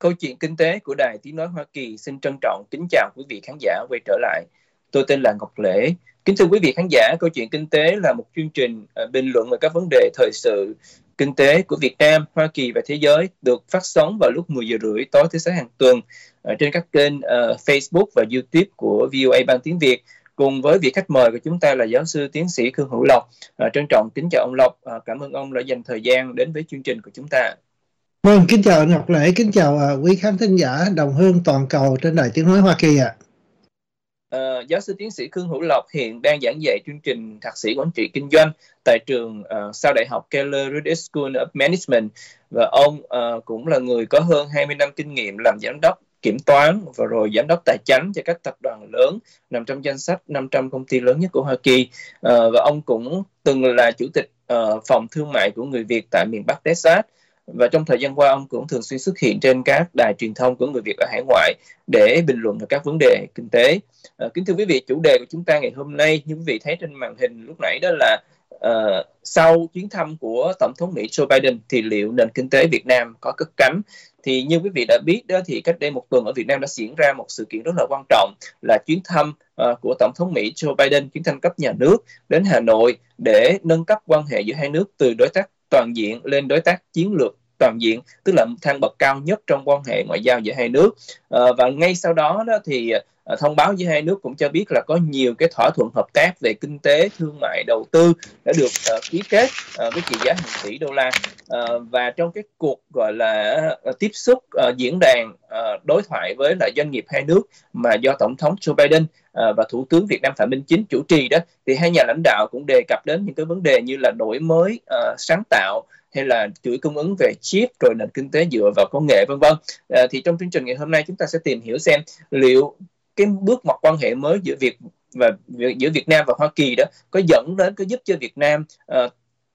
Câu chuyện kinh tế của Đài Tiếng Nói Hoa Kỳ xin trân trọng kính chào quý vị khán giả quay trở lại. Tôi tên là Ngọc Lễ. Kính thưa quý vị khán giả, câu chuyện kinh tế là một chương trình à, bình luận về các vấn đề thời sự kinh tế của Việt Nam, Hoa Kỳ và thế giới được phát sóng vào lúc 10 giờ rưỡi tối thứ sáu hàng tuần à, trên các kênh uh, Facebook và YouTube của VOA Ban Tiếng Việt cùng với vị khách mời của chúng ta là giáo sư tiến sĩ Khương Hữu Lộc. À, trân trọng kính chào ông Lộc, à, cảm ơn ông đã dành thời gian đến với chương trình của chúng ta. Vâng, kính chào Ngọc Lễ, kính chào uh, quý khán thính giả đồng hương toàn cầu trên đài tiếng nói Hoa Kỳ ạ. À. Uh, giáo sư tiến sĩ Khương Hữu Lộc hiện đang giảng dạy chương trình thạc sĩ quản trị kinh doanh tại trường uh, sau đại học Keller Rudis School of Management và ông uh, cũng là người có hơn 20 năm kinh nghiệm làm giám đốc kiểm toán và rồi giám đốc tài chính cho các tập đoàn lớn nằm trong danh sách 500 công ty lớn nhất của Hoa Kỳ uh, và ông cũng từng là chủ tịch uh, phòng thương mại của người Việt tại miền Bắc Texas và trong thời gian qua ông cũng thường xuyên xuất hiện trên các đài truyền thông của người Việt ở hải ngoại để bình luận về các vấn đề kinh tế. À, kính thưa quý vị, chủ đề của chúng ta ngày hôm nay như quý vị thấy trên màn hình lúc nãy đó là uh, sau chuyến thăm của tổng thống Mỹ Joe Biden thì liệu nền kinh tế Việt Nam có cất cánh? Thì như quý vị đã biết đó thì cách đây một tuần ở Việt Nam đã diễn ra một sự kiện rất là quan trọng là chuyến thăm uh, của tổng thống Mỹ Joe Biden chuyến thăm cấp nhà nước đến Hà Nội để nâng cấp quan hệ giữa hai nước từ đối tác toàn diện lên đối tác chiến lược toàn diện tức là thang bậc cao nhất trong quan hệ ngoại giao giữa hai nước. À, và ngay sau đó đó thì Ờ, thông báo giữa hai nước cũng cho biết là có nhiều cái thỏa thuận hợp tác về kinh tế thương mại đầu tư đã được uh, ký kết uh, với trị giá hàng tỷ đô la. Uh, và trong cái cuộc gọi là uh, tiếp xúc uh, diễn đàn uh, đối thoại với lại doanh nghiệp hai nước mà do tổng thống Joe Biden uh, và thủ tướng Việt Nam Phạm Minh Chính chủ trì đó thì hai nhà lãnh đạo cũng đề cập đến những cái vấn đề như là đổi mới uh, sáng tạo hay là chuỗi cung ứng về chip rồi nền kinh tế dựa vào công nghệ vân vân. À, thì trong chương trình ngày hôm nay chúng ta sẽ tìm hiểu xem liệu cái bước ngoặt quan hệ mới giữa Việt và giữa Việt Nam và Hoa Kỳ đó có dẫn đến có giúp cho Việt Nam uh,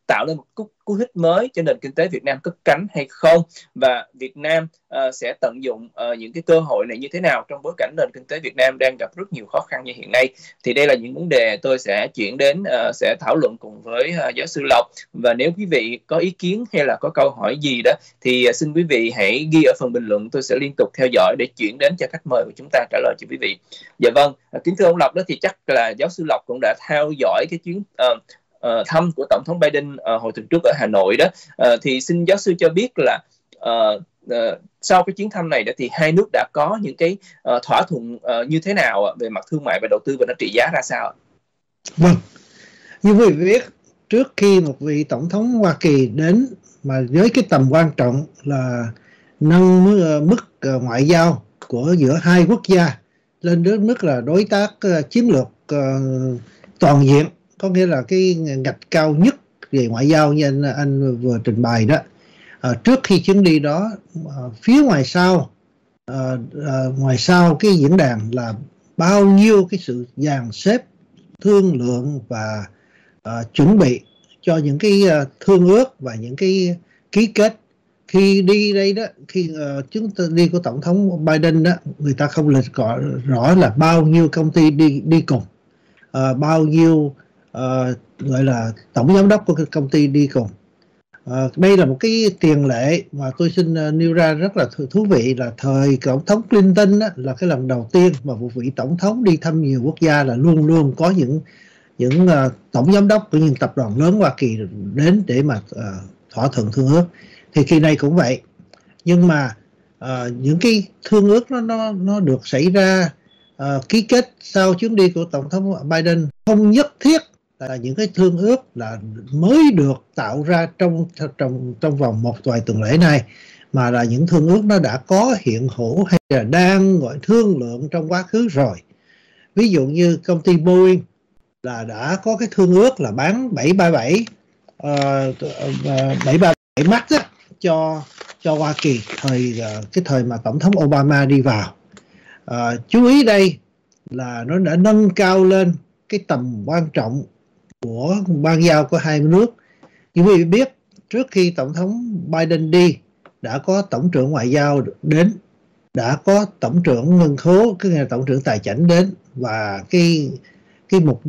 tạo nên một cú, cú hích mới cho nền kinh tế Việt Nam cất cánh hay không? Và Việt Nam uh, sẽ tận dụng uh, những cái cơ hội này như thế nào trong bối cảnh nền kinh tế Việt Nam đang gặp rất nhiều khó khăn như hiện nay? Thì đây là những vấn đề tôi sẽ chuyển đến uh, sẽ thảo luận cùng với uh, giáo sư Lộc. Và nếu quý vị có ý kiến hay là có câu hỏi gì đó thì uh, xin quý vị hãy ghi ở phần bình luận. Tôi sẽ liên tục theo dõi để chuyển đến cho khách mời của chúng ta trả lời cho quý vị. Dạ vâng uh, kính thưa ông Lộc đó thì chắc là giáo sư Lộc cũng đã theo dõi cái chuyến uh, uh, thăm của tổng thống Biden uh, hồi tuần trước ở Hà Nội đó uh, thì xin giáo sư cho biết là uh, uh, sau cái chuyến thăm này đó thì hai nước đã có những cái uh, thỏa thuận uh, như thế nào về mặt thương mại và đầu tư và nó trị giá ra sao? Vâng, như quý vị biết trước khi một vị tổng thống Hoa Kỳ đến mà với cái tầm quan trọng là nâng mức, ngoại giao của giữa hai quốc gia lên đến mức là đối tác chiến lược toàn diện có nghĩa là cái ngạch cao nhất về ngoại giao như anh, anh vừa trình bày đó. À, trước khi chuyến đi đó à, phía ngoài sau à, à, ngoài sau cái diễn đàn là bao nhiêu cái sự dàn xếp thương lượng và à, chuẩn bị cho những cái à, thương ước và những cái ký kết. Khi đi đây đó khi uh, chúng ta đi của tổng thống Biden đó người ta không lịch rõ, rõ là bao nhiêu công ty đi đi cùng uh, bao nhiêu uh, gọi là tổng giám đốc của công ty đi cùng. Uh, đây là một cái tiền lệ mà tôi xin uh, nêu ra rất là thú vị là thời tổng thống Clinton á, là cái lần đầu tiên mà một vị tổng thống đi thăm nhiều quốc gia là luôn luôn có những những uh, tổng giám đốc của những tập đoàn lớn Hoa Kỳ đến để mà uh, thỏa thuận thương ước. Thì kỳ này cũng vậy. Nhưng mà uh, những cái thương ước nó nó nó được xảy ra uh, ký kết sau chuyến đi của tổng thống Biden không nhất thiết là những cái thương ước là mới được tạo ra trong trong trong vòng một vài tuần lễ này mà là những thương ước nó đã có hiện hữu hay là đang gọi thương lượng trong quá khứ rồi. Ví dụ như công ty Boeing là đã có cái thương ước là bán 737 uh, 737 Max á, cho cho Hoa Kỳ thời uh, cái thời mà tổng thống Obama đi vào. Uh, chú ý đây là nó đã nâng cao lên cái tầm quan trọng của ban giao của hai nước. Như quý vị biết trước khi tổng thống Biden đi đã có tổng trưởng ngoại giao đến đã có tổng trưởng ngân khố cái là tổng trưởng tài chính đến và cái cái mục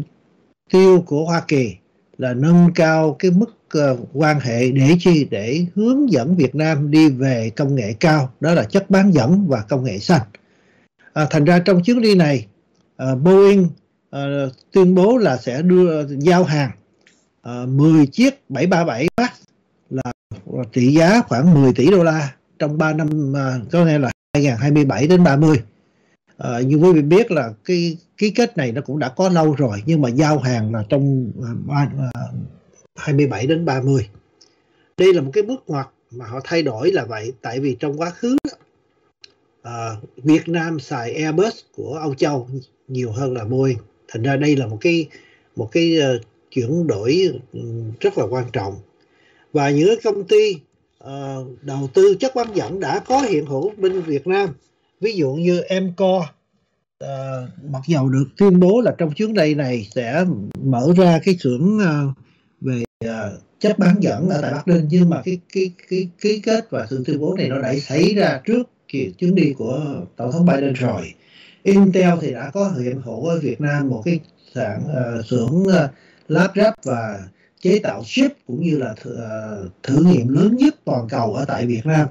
tiêu của Hoa Kỳ là nâng cao cái mức uh, quan hệ để chi để hướng dẫn Việt Nam đi về công nghệ cao đó là chất bán dẫn và công nghệ xanh. À, thành ra trong chuyến đi này uh, Boeing uh, tuyên bố là sẽ đưa giao hàng ờ, uh, 10 chiếc 737 Max là trị giá khoảng 10 tỷ đô la trong 3 năm uh, có nghĩa là 2027 đến 30 À, ờ, như quý vị biết là cái ký kết này nó cũng đã có lâu rồi nhưng mà giao hàng là trong à, uh, à, 27 đến 30 đây là một cái bước ngoặt mà họ thay đổi là vậy tại vì trong quá khứ uh, Việt Nam xài Airbus của Âu Châu nhiều hơn là Boeing thành ra đây là một cái một cái uh, chuyển đổi ừ, rất là quan trọng. Và những công ty uh, đầu tư chất bán dẫn đã có hiện hữu bên Việt Nam ví dụ như Emco uh, mặc dầu được tuyên bố là trong chuyến đi này sẽ mở ra cái xưởng uh, về uh, chất bán dẫn ở tại Bắc Ninh nhưng mà cái cái cái ký kết và sự tuyên bố này nó đã xảy ra trước chuyến đi của tổng thống Biden rồi. Intel thì đã có hiện hữu ở Việt Nam một cái sản uh, xưởng uh, lắp ráp và chế tạo chip cũng như là thử, uh, thử nghiệm lớn nhất toàn cầu ở tại Việt Nam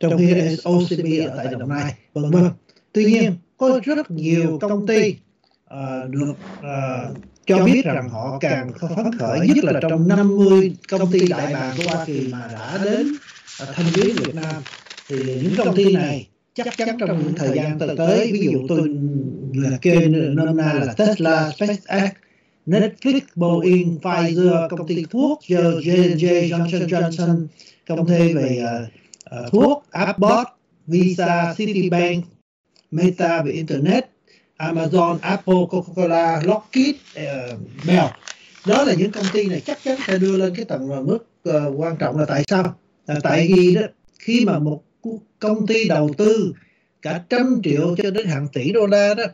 trong khi OCP ở tại Đồng Nai. Vân vân. Tuy nhiên có rất nhiều công ty uh, được uh, cho biết rằng họ càng phấn khởi nhất là trong 50 công ty đại bàng của Hoa Kỳ mà đã đến uh, thăm viếng Việt Nam. Thì những công ty này chắc chắn trong những thời gian tới ví dụ tôi là kêu nôm na là Tesla, SpaceX, Netflix, Boeing, Pfizer, công ty thuốc, J&J, Johnson Johnson, công ty về uh, uh, thuốc, Abbott, Visa, Citibank, Meta về Internet, Amazon, Apple, Coca-Cola, Lockheed, uh, Bell. Đó là những công ty này chắc chắn sẽ đưa lên cái tầm mức uh, quan trọng là tại sao? Là tại vì đó khi mà một công ty đầu tư cả trăm triệu cho đến hàng tỷ đô la đó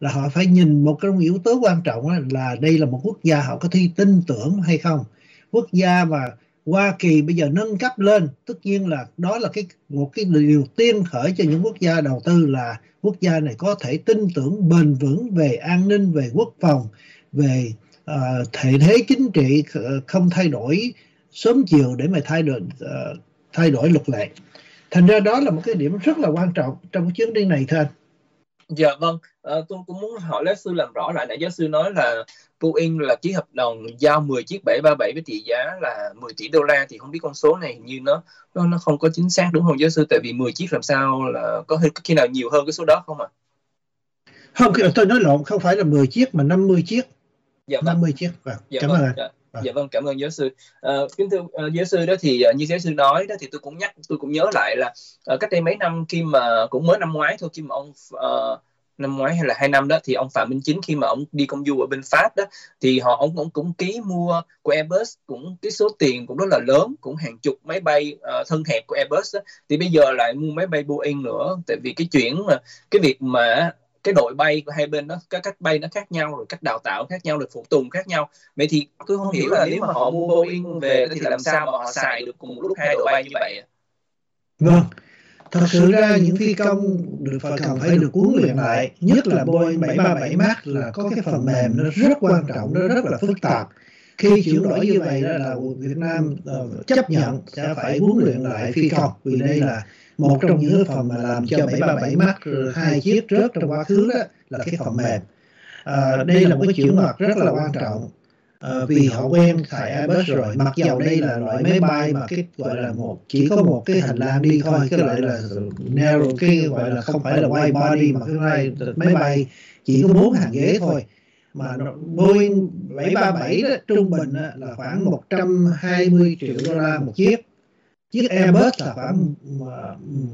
là họ phải nhìn một trong yếu tố quan trọng là đây là một quốc gia họ có thi tin tưởng hay không. Quốc gia mà Hoa Kỳ bây giờ nâng cấp lên tất nhiên là đó là cái một cái điều tiên khởi cho những quốc gia đầu tư là quốc gia này có thể tin tưởng bền vững về an ninh về quốc phòng về uh, thể thế chính trị ờ, không thay đổi sớm chiều để mà thay đổi uh, thay đổi luật lệ thành ra đó là một cái điểm rất là quan trọng trong cái chuyến đi này thưa anh dạ vâng à, tôi cũng muốn hỏi giáo sư làm rõ lại nãy giáo sư nói là Boeing là ký hợp đồng giao 10 chiếc 737 với trị giá là 10 tỷ đô la thì không biết con số này như nó nó nó không có chính xác đúng không giáo sư tại vì 10 chiếc làm sao là có khi nào nhiều hơn cái số đó không ạ? À? Không, tôi nói lộn không phải là 10 chiếc mà 50 chiếc. Dạ vâng. 50 chiếc. Vâng. Dạ cảm vâng. ơn anh. Dạ. À. Dạ vâng cảm ơn giáo sư à, kính thưa uh, giáo sư đó thì uh, như giáo sư nói đó thì tôi cũng nhắc tôi cũng nhớ lại là uh, cách đây mấy năm khi mà cũng mới năm ngoái thôi khi mà ông uh, năm ngoái hay là hai năm đó thì ông Phạm Minh Chính khi mà ông đi công du ở bên Pháp đó thì họ ông cũng cũng ký mua của Airbus cũng cái số tiền cũng rất là lớn cũng hàng chục máy bay uh, thân hẹp của Airbus đó. thì bây giờ lại mua máy bay Boeing nữa tại vì cái chuyển mà cái việc mà cái đội bay của hai bên đó cái cách bay nó khác nhau rồi cách đào tạo khác nhau rồi phụ tùng khác nhau. Vậy thì tôi không hiểu là nếu mà họ mua Boeing về thì làm sao mà họ xài được cùng một lúc hai đội bay như vậy vâng. Thật sự ra những phi công được phải cần phải được huấn luyện lại nhất là Boeing 737 Max là có cái phần mềm nó rất quan trọng nó rất là phức tạp. Khi chuyển đổi như vậy đó là Việt Nam uh, chấp nhận sẽ phải huấn luyện lại phi công vì đây là một trong những phần mà làm cho 737 Max hai chiếc rớt trong quá khứ đó là cái phần mềm. à, đây là một cái chuyển ngoặt rất là quan trọng. à, vì họ quen xài Airbus rồi mặc dầu đây là loại máy bay mà cái gọi là một chỉ có một cái hành lang đi thôi cái loại là narrow cái gọi là không phải là wide body mà cái máy bay. chỉ có bốn hàng ghế thôi mà Boeing 737 đó, trung bình là khoảng 120 triệu đô la một chiếc chiếc Airbus là khoảng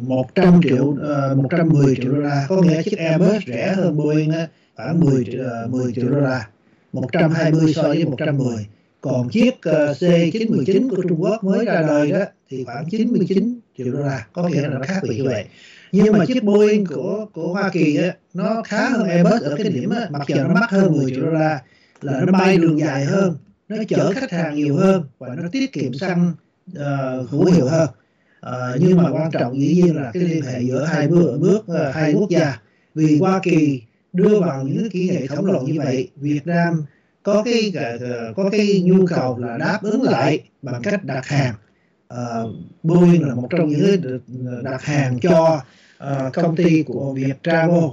100 ờ, triệu uh, ờ, 110 triệu đô la. Có nghĩa chiếc Airbus rẻ hơn Boeing khoảng 10 uh, 10 triệu đô la. 120 so với 110 còn chiếc uh, C919 của Trung Quốc mới ra đời đó thì khoảng 99 triệu đô la. Có nghĩa là nó khác biệt như vậy. Nhưng mà chiếc Boeing của của Hoa Kỳ á, nó khá hơn Airbus ở cái điểm á, mặc dù nó mắc hơn 10 triệu đô la là nó bay đường dài hơn nó chở khách hàng nhiều hơn và nó tiết kiệm xăng Ờ, uh, hữu hiệu hơn uh, ờ, nhưng mà quan trọng dĩ nhiên là cái liên hệ giữa hai bước bước uh, hai quốc gia. Vì Hoa Kỳ đưa vào những kỹ hệ thống lộn như vậy Việt Nam có cái có cái nhu cầu là đáp ứng lại bằng cách đặt hàng. Uh, Boeing là một trong những đặt hàng cho uh, công ty của Việt Travel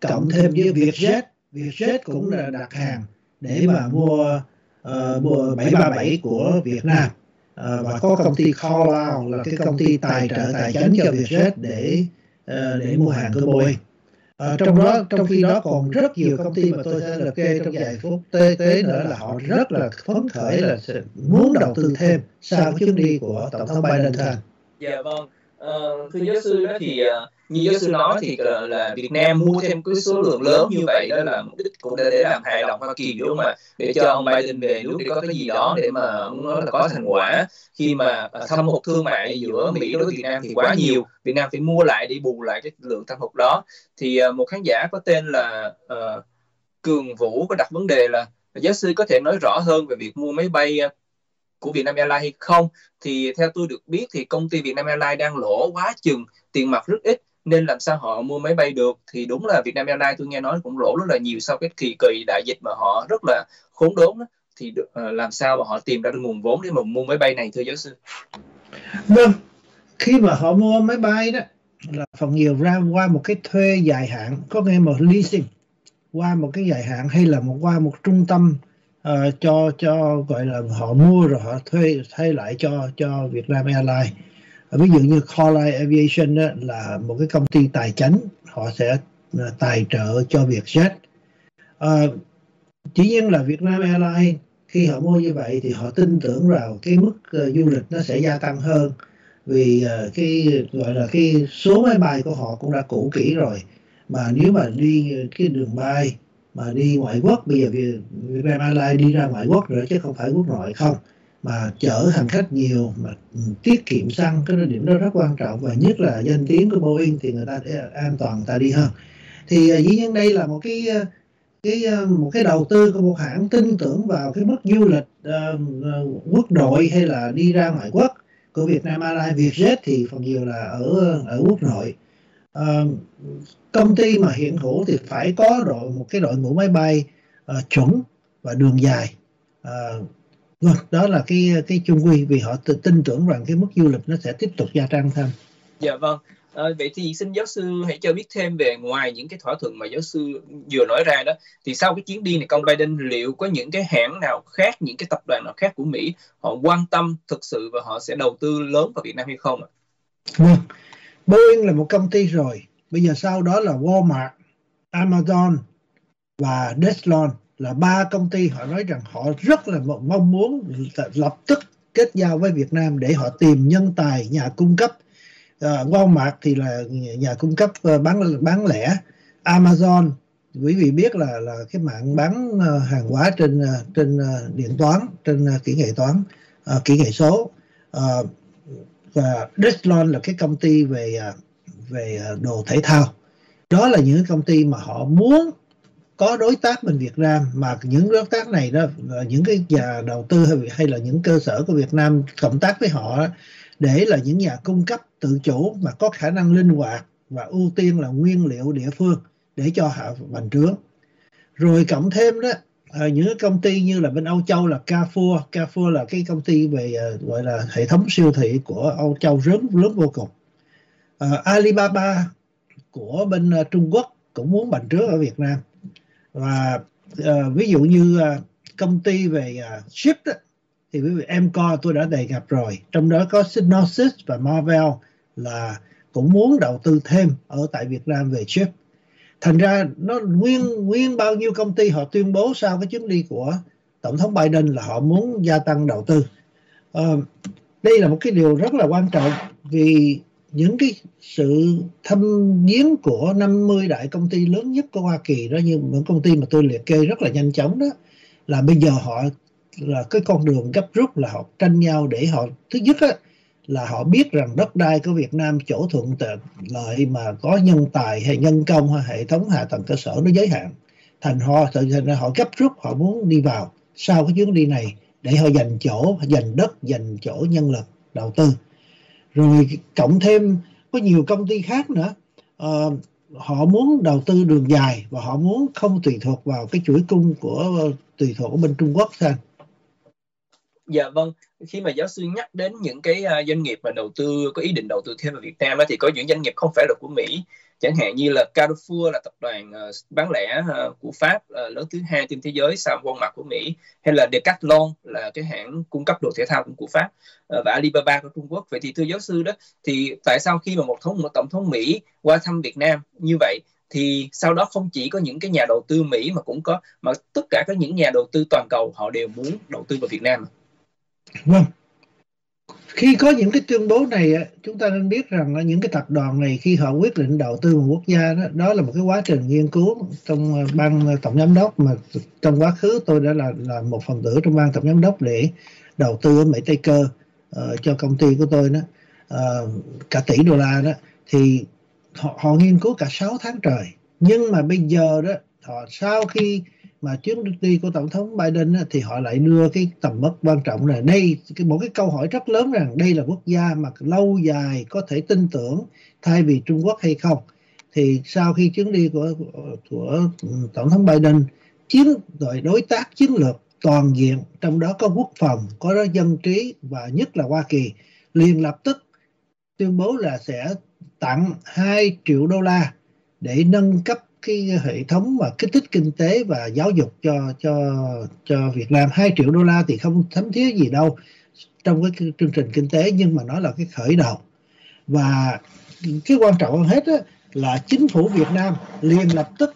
cộng thêm với Vietjet. Vietjet cũng là đặt hàng để mà mua uh, mua 737 của Việt Nam uh, và có công ty Carlyle là cái công ty tài trợ tài chính cho Vietjet để uh, để mua hàng của Boeing Uh, ờ, trong đó trong khi đó còn rất nhiều công ty mà tôi sẽ liệt kê trong vài phút. Tế tế nữa là họ rất là phấn khởi là muốn đầu tư thêm sau chuyến đi của tổng thống Biden thưa Dạ vâng. Uh, thưa giáo sư đó thì uh, như giáo sư nói thì ờ, là, Việt Nam mua thêm cái số lượng lớn như vậy đó là mục đích cũng để, để làm hài lòng Hoa Kỳ đúng không ạ? Để cho ông Biden về nước để có cái gì đó để mà ông nói là có thành quả. Khi mà ờ, thâm hụt thương mại giữa Mỹ đối với Việt Nam thì quá nhiều. Việt Nam phải mua lại để bù lại cái lượng thâm hụt đó. Thì ờ, một khán giả có tên là uh, Cường Vũ có đặt vấn đề là giáo sư có thể nói rõ hơn về việc mua máy bay của Vietnam Airlines hay không? Thì theo tôi được biết thì công ty Vietnam Airlines đang lỗ quá chừng tiền mặt rất ít nên làm sao họ mua máy bay được? Thì đúng là Vietnam Airlines tôi nghe nói cũng lỗ rất là nhiều sau cái kỳ kỳ đại dịch mà họ rất là khốn đốn đó. thì được, uh, làm sao mà họ tìm ra được nguồn vốn để mà mua máy bay này thưa giáo sư? Vâng khi mà họ mua máy bay đó là phần nhiều ra qua một cái thuê dài hạn có nghĩa một leasing qua một cái dài hạn hay là một qua một trung tâm uh, cho cho gọi là họ mua rồi họ thuê thay lại cho cho Vietnam Airlines ví dụ như Carlyle Aviation đó, là một cái công ty tài chính họ sẽ à, tài trợ cho Vietjet. À, chỉ nhiên là Vietnam Airlines khi họ mua như vậy thì họ tin tưởng vào cái mức uh, du lịch nó sẽ gia tăng hơn. Vì uh, cái gọi là cái số máy bay của họ cũng đã cũ kỹ rồi. Mà nếu mà đi cái đường bay mà đi ngoại quốc bây giờ Vietnam Airlines đi ra ngoại quốc rồi chứ không phải quốc nội không mà chở hành khách nhiều mà tiết kiệm xăng cái điểm đó rất quan trọng. Và nhất là danh tiếng của Boeing thì người ta để an toàn người ta đi hơn. Thì à, dĩ nhiên đây là một cái à, cái à, một cái đầu tư của một hãng tin tưởng vào cái mức du lịch uh, quốc nội hay là đi ra ngoại quốc của Việt Nam Airlines Vietjet thì phần nhiều là ở ở quốc nội. Uh, công ty mà hiện hữu thì phải có đội một cái đội ngũ máy bay uh, chuẩn và đường dài. Uh, Vâng, đó là cái cái chung quy vì họ tự tin tưởng rằng cái mức du lịch nó sẽ tiếp tục gia tăng thêm. Dạ vâng. À, vậy thì xin giáo sư hãy cho biết thêm về ngoài những cái thỏa thuận mà giáo sư vừa nói ra đó thì sau cái chuyến đi này công Biden liệu có những cái hãng nào khác những cái tập đoàn nào khác của Mỹ họ quan tâm thực sự và họ sẽ đầu tư lớn vào Việt Nam hay không ạ? Vâng. Boeing là một công ty rồi. Bây giờ sau đó là Walmart, Amazon và Deslon là ba công ty họ nói rằng họ rất là mong muốn lập tức kết giao với Việt Nam để họ tìm nhân tài nhà cung cấp. Uh, Walmart thì là nhà cung cấp uh, bán bán lẻ Amazon. Quý vị biết là là cái mạng bán uh, hàng hóa trên uh, trên uh, điện toán trên uh, kỹ nghệ toán uh, kỹ nghệ số. Uh, và Decathlon là cái công ty về uh, về uh, đồ thể thao. Đó là những công ty mà họ muốn có đối tác bên Việt Nam mà những đối tác này đó những cái nhà đầu tư hay, hay là những cơ sở của Việt Nam cộng tác với họ để là những nhà cung cấp tự chủ mà có khả năng linh hoạt và ưu tiên là nguyên liệu địa phương để cho họ bành trướng. Rồi cộng thêm đó à, những công ty như là bên Âu Châu là Carrefour. Carrefour là cái công ty về à, gọi là hệ thống siêu thị của Âu Châu lớn lớn vô cùng. À, Alibaba của bên à, Trung Quốc cũng muốn bành trướng ở Việt Nam và uh, ví dụ như uh, công ty về uh, ship đó, thì quý vị em coi tôi đã đề cập rồi. Trong đó có Synosis và Marvel là cũng muốn đầu tư thêm ở tại Việt Nam về chip thành ra nó nguyên nguyên bao nhiêu công ty họ tuyên bố sau cái chuyến đi của tổng thống Biden là họ muốn gia tăng đầu tư. Uh, đây là một cái điều rất là quan trọng vì những cái sự thâm giếng của 50 đại công ty lớn nhất của Hoa Kỳ đó như những công ty mà tôi liệt kê rất là nhanh chóng đó là bây giờ họ là cái con đường gấp rút là họ tranh nhau để họ thứ nhất á, là họ biết rằng đất đai của Việt Nam chỗ thuận lợi mà có nhân tài hay nhân công hay hệ thống hạ tầng cơ sở nó giới hạn. Thành họ thành ra họ gấp rút họ muốn đi vào sau cái chuyến đi này để họ dành chỗ dành đất dành chỗ nhân lực đầu tư rồi cộng thêm có nhiều công ty khác nữa uh, họ muốn đầu tư đường dài và họ muốn không tùy thuộc vào cái chuỗi cung của ờ, tùy thuộc ở bên Trung Quốc sao? Dạ vâng, khi mà giáo sư nhắc đến những cái uh, doanh nghiệp mà đầu tư có ý định đầu tư thêm vào Việt Nam á, thì có những doanh nghiệp không phải là của Mỹ. Chẳng hạn như là Carrefour là tập đoàn uh, bán lẻ uh, của Pháp uh, lớn thứ hai trên thế giới sau Walmart của Mỹ hay là Decathlon là cái hãng cung cấp đồ thể thao của Pháp uh, và Alibaba của Trung Quốc. Vậy thì thưa giáo sư đó thì tại sao khi mà một thống một tổng thống Mỹ qua thăm Việt Nam như vậy thì sau đó không chỉ có những cái nhà đầu tư Mỹ mà cũng có mà tất cả các những nhà đầu tư toàn cầu họ đều muốn đầu tư vào Việt Nam Vâng. Khi có những cái tuyên bố này, à, chúng ta nên biết rằng à, những cái tập đoàn này khi họ quyết định đầu tư một quốc gia đó, đó là một cái quá trình nghiên cứu trong à, ban tổng giám đốc mà trong quá khứ tôi đã là là một phần tử trong ban tổng giám đốc để đầu tư ở Mỹ Tây Cơ uh, cho công ty của tôi đó. Uh, cả tỷ đô la đó. Thì họ, họ nghiên cứu cả 6 tháng trời. Nhưng mà bây giờ đó họ sau khi mà chuyến đi của tổng thống Biden thì họ lại đưa cái tầm mức quan trọng là đây, cái một cái câu hỏi rất lớn rằng đây là quốc gia mà lâu dài có thể tin tưởng thay vì Trung Quốc hay không. Thì sau khi chuyến đi của của ừ, tổng thống Biden chiến đội đối tác chiến lược toàn diện, trong đó có quốc phòng, có đó dân trí và nhất là Hoa Kỳ, liền lập tức tuyên bố là sẽ tặng 2 triệu đô la để nâng cấp cái hệ thống mà kích thích kinh tế và giáo dục cho cho cho Việt Nam. 2 triệu đô la thì không thấm thiết gì đâu trong cái chương trình kinh tế nhưng mà nó là cái khởi đầu. Và cái quan trọng hơn hết á, là chính phủ Việt Nam liền lập tức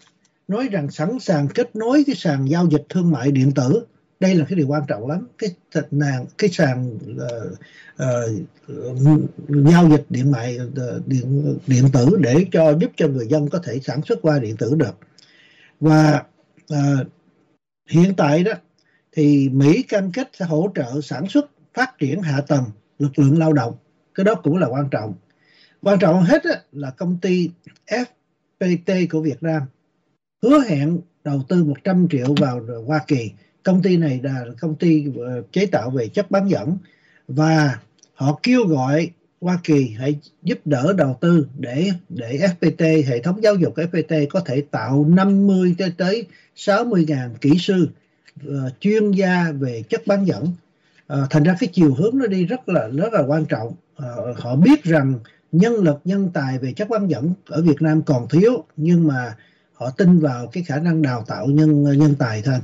nói rằng sẵn sàng kết nối cái sàn giao dịch thương mại điện tử đây là cái điều quan trọng lắm. Cái thịt nàng cái sàn uh, uh, giao dịch điện mại uh, ờ, điện điện tử để cho giúp cho người dân có thể sản xuất qua điện tử được. Và uh, hiện tại đó thì Mỹ cam kết sẽ hỗ trợ sản xuất phát triển hạ tầng lực lượng lao động. Cái đó cũng là quan trọng. Quan trọng hết hết là công ty FPT của Việt Nam hứa hẹn đầu tư 100 triệu vào Hoa Kỳ công ty này là công ty ờ, chế tạo về chất bán dẫn và họ kêu gọi Hoa Kỳ hãy giúp đỡ đầu tư để để FPT hệ thống giáo dục FPT có thể tạo 50 tới tới 60 ngàn kỹ sư uh, chuyên gia về chất bán dẫn. Uh, thành ra cái chiều hướng nó đi rất là rất là quan trọng. Uh, họ biết rằng nhân lực nhân tài về chất bán dẫn ở Việt Nam còn thiếu nhưng mà họ tin vào cái khả năng đào tạo nhân nhân tài thôi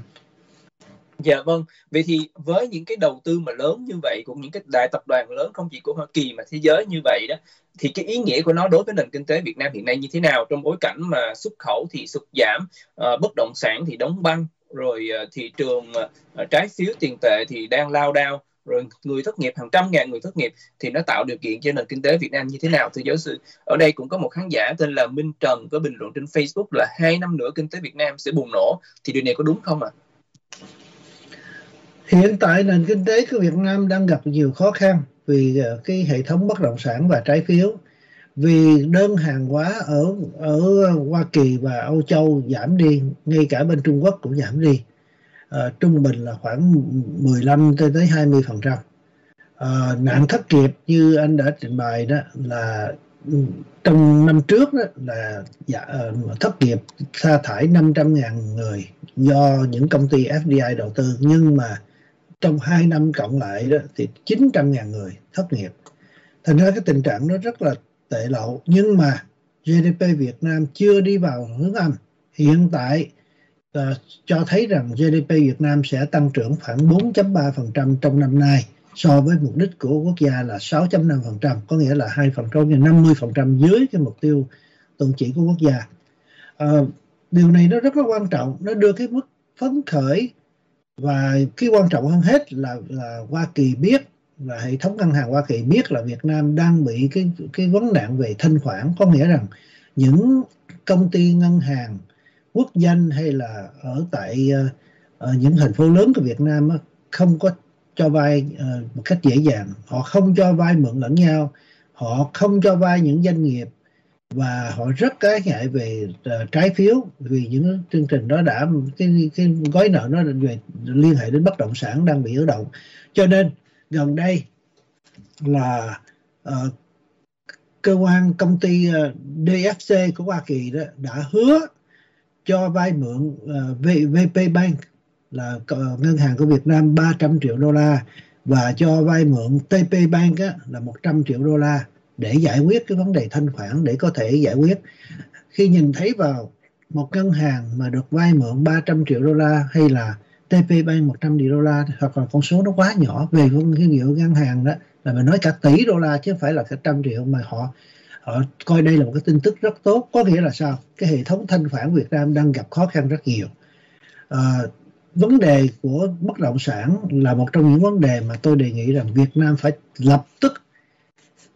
Dạ vâng, vậy thì với những cái đầu tư mà lớn như vậy cũng những cái đại tập đoàn lớn không chỉ của Hoa Kỳ mà thế giới như vậy đó thì cái ý nghĩa của nó đối với nền kinh tế Việt Nam hiện nay như thế nào trong bối cảnh mà xuất khẩu thì sụt giảm, uh, bất động sản thì đóng băng, rồi uh, thị trường uh, trái phiếu tiền tệ thì đang lao đao, rồi người thất nghiệp hàng trăm ngàn người thất nghiệp thì nó tạo điều kiện cho nền kinh tế Việt Nam như thế nào thưa giáo sư? Ở đây cũng có một khán giả tên là Minh Trần có bình luận trên Facebook là hai năm nữa kinh tế Việt Nam sẽ bùng nổ thì điều này có đúng không ạ? À? Hiện tại nền kinh tế của Việt Nam đang gặp nhiều khó khăn vì ờ, cái hệ thống bất động sản và trái phiếu vì đơn hàng hóa ở ở Hoa Kỳ và Âu Châu giảm đi, ngay cả bên Trung Quốc cũng giảm đi. À, trung bình là khoảng 15 tới 20 phần trăm. À, nạn thất nghiệp như anh đã trình bày đó là ừ, trong năm trước đó là dạ, thất nghiệp sa thải 500.000 người do những công ty FDI đầu tư nhưng mà trong 2 năm cộng lại đó thì 900.000 người thất nghiệp. Thành ra cái tình trạng nó rất là tệ lậu. Nhưng mà GDP Việt Nam chưa đi vào hướng âm. Hiện tại uh, cho thấy rằng GDP Việt Nam sẽ tăng trưởng khoảng 4.3% trong năm nay so với mục đích của quốc gia là 6.5%, có nghĩa là 2% 50% dưới cái mục tiêu tuần chỉ của quốc gia. Uh, điều này nó rất là quan trọng, nó đưa cái mức phấn khởi và cái quan trọng hơn hết là là Hoa Kỳ biết là hệ thống ngân hàng Hoa Kỳ biết là Việt Nam đang bị cái cái vấn nạn về thanh khoản. Có nghĩa rằng những công ty ngân hàng quốc danh hay là ở tại uh, ở những thành phố lớn của Việt Nam uh, không có cho vay uh, một cách dễ dàng. Họ không cho vay mượn lẫn nhau. Họ không cho vay những doanh nghiệp và họ rất cái ngại về uh, trái phiếu vì những chương trình đó đã cái cái gói nợ nó về liên hệ đến bất động sản đang bị ứ động. Cho nên gần đây là uh, cơ quan công ty ờ, uh, DFC của Hoa Kỳ đó đã hứa cho vay mượn uh, VP Bank là uh, ngân hàng của Việt Nam 300 triệu đô la và cho vay mượn TP Bank á, là 100 triệu đô la để giải quyết cái vấn đề thanh khoản để có thể giải quyết. Khi nhìn thấy vào một ngân hàng mà được vay mượn 300 triệu đô la hay là TP Bank 100 triệu đô la hoặc là con số nó quá nhỏ về cái hiệu ngân hàng đó là mình nói cả tỷ đô la chứ không phải là cả trăm triệu mà họ họ coi đây là một cái tin tức rất tốt. Có nghĩa là sao? Cái hệ thống thanh khoản Việt Nam đang gặp khó khăn rất nhiều. À, vấn đề của bất động sản là một trong những vấn đề mà tôi đề nghị rằng Việt Nam phải lập tức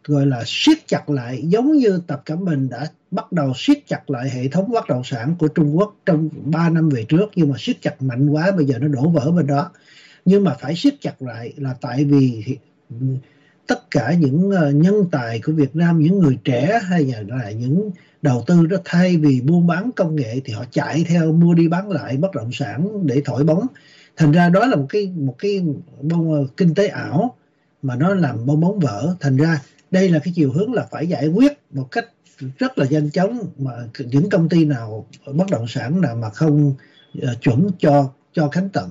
gọi là siết chặt lại, giống như Tập Cận Bình đã bắt đầu siết chặt lại hệ thống bất động sản của Trung Quốc trong 3 năm về trước, nhưng mà siết chặt mạnh quá, bây giờ nó đổ vỡ bên đó. Nhưng mà phải siết chặt lại là tại vì tất cả những ờ, nhân tài của Việt Nam, những người trẻ hay là những đầu tư đó, thay vì buôn bán công nghệ thì họ chạy theo mua đi bán lại bất động sản để thổi bóng. Thành ra đó là một cái một cái bông ờ, kinh tế ảo mà nó làm bong bóng vỡ. Thành ra đây là cái chiều hướng là phải giải quyết một cách rất là nhanh chóng mà những công ty nào bất động sản nào mà không uh, chuẩn cho cho khánh tận.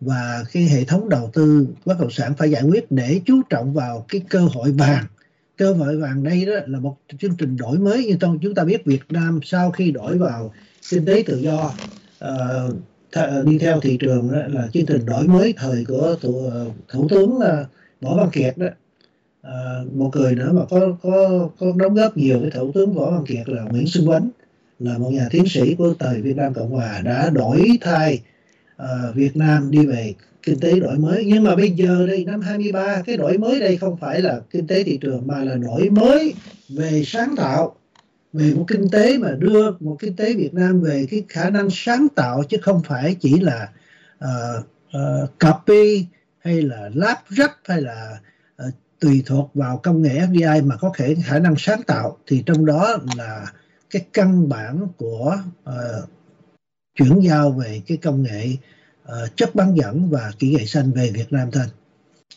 Và cái hệ thống đầu tư bất động sản phải giải quyết để chú trọng vào cái cơ hội vàng. Cơ hội vàng đây đó là một chương trình đổi mới như chúng ta biết Việt Nam sau khi đổi vào kinh tế tự do uh, th- đi theo thị trường đó là chương trình đổi mới thời của thủ, ờ, thủ tướng uh, Võ Văn Kiệt đó à, một người nữa mà có có có đóng góp nhiều với thủ tướng võ văn kiệt là nguyễn xuân quánh là một nhà tiến sĩ của thời việt nam cộng hòa đã đổi thay uh, việt nam đi về kinh tế đổi mới. Nhưng mà bây giờ đây năm 23 cái đổi mới đây không phải là kinh tế thị trường mà là đổi mới về sáng tạo về một kinh tế mà đưa một kinh tế Việt Nam về cái khả năng sáng tạo chứ không phải chỉ là uh, uh, copy hay là lắp ráp hay là uh, tùy thuộc vào công nghệ FDI mà có thể khả năng sáng tạo thì trong đó là cái căn bản của uh, chuyển giao về cái công nghệ uh, chất bán dẫn và kỹ nghệ xanh về Việt Nam thôi.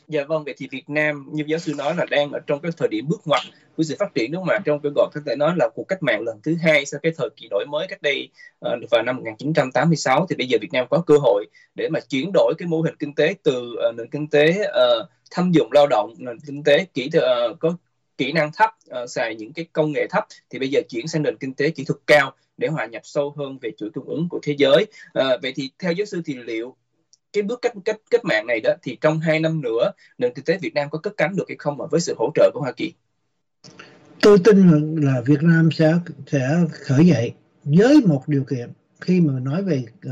Dạ vâng, vậy thì Việt Nam như giáo sư nói là đang ở trong cái thời điểm bước ngoặt của sự phát triển đúng không ạ? Trong cái gọi có thể nói là cuộc cách mạng lần thứ hai sau cái thời kỳ đổi mới cách đây uh, vào năm 1986 thì bây giờ Việt Nam có cơ hội để mà chuyển đổi cái mô hình kinh tế từ uh, nền kinh tế uh, thâm dụng lao động nền kinh tế kỹ uh, có kỹ năng thấp uh, xài những cái công nghệ thấp thì bây giờ chuyển sang nền kinh tế kỹ thuật cao để hòa nhập sâu hơn về chuỗi cung ứng của thế giới. Uh, vậy thì theo giáo sư thì liệu cái bước cách cách cách mạng này đó thì trong hai năm nữa nền kinh tế Việt Nam có cất cánh được hay không mà với sự hỗ trợ của Hoa Kỳ? Tôi tin là Việt Nam sẽ sẽ khởi dậy với một điều kiện. Khi mà nói về uh,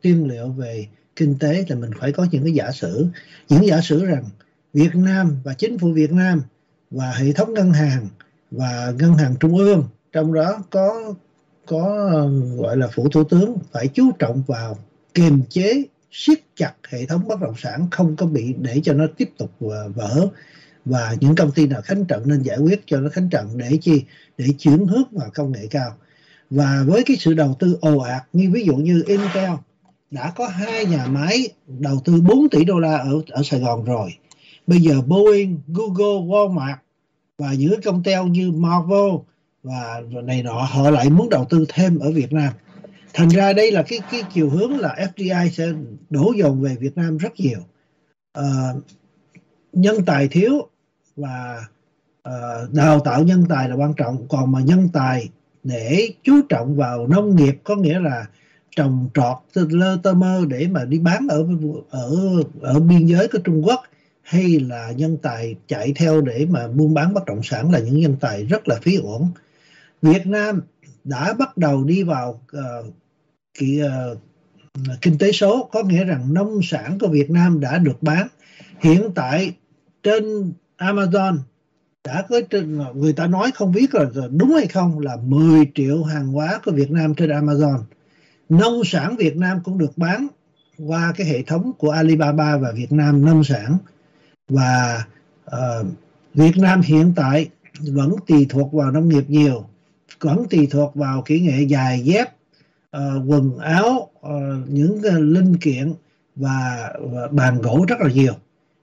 tiên liệu về kinh tế thì mình phải có những cái giả sử. Những giả sử rằng Việt Nam và chính phủ Việt Nam và hệ thống ngân hàng và ngân hàng trung ương. Trong đó có có, gọi là phủ thủ tướng phải chú trọng vào kiềm chế, siết chặt hệ thống bất động sản không có bị để cho nó tiếp tục vỡ. Và những công ty nào khánh trận nên giải quyết cho nó khánh trận để chi? Để chuyển hướng vào công nghệ cao. Và với cái sự đầu tư ồ ạt như ví dụ như Intel đã có hai nhà máy đầu tư 4 tỷ đô la ở ở Sài Gòn rồi bây giờ Boeing, Google, Walmart và những công ty như Marvel và này nọ họ lại muốn đầu tư thêm ở Việt Nam. Thành ra đây là cái cái chiều hướng là FDI sẽ đổ dồn về Việt Nam rất nhiều. À, nhân tài thiếu và à, đào tạo nhân tài là quan trọng. Còn mà nhân tài để chú trọng vào nông nghiệp có nghĩa là trồng trọt lơ tơ mơ để mà đi bán ở ở ở biên giới của Trung Quốc hay là nhân tài chạy theo để mà buôn bán bất động sản là những nhân tài rất là phí uổng. Việt Nam đã bắt đầu đi vào uh, kỳ, uh, kinh tế số có nghĩa rằng nông sản của Việt Nam đã được bán. Hiện tại trên Amazon đã có trên ờ, người ta nói không biết là đúng hay không là 10 triệu hàng hóa của Việt Nam trên Amazon. Nông sản Việt Nam cũng được bán qua cái hệ thống của Alibaba và Việt Nam nông sản và uh, Việt Nam hiện tại vẫn tùy thuộc vào nông nghiệp nhiều vẫn tùy thuộc vào kỹ nghệ dài dép uh, quần áo uh, những uh, linh kiện và, và bàn gỗ rất là nhiều.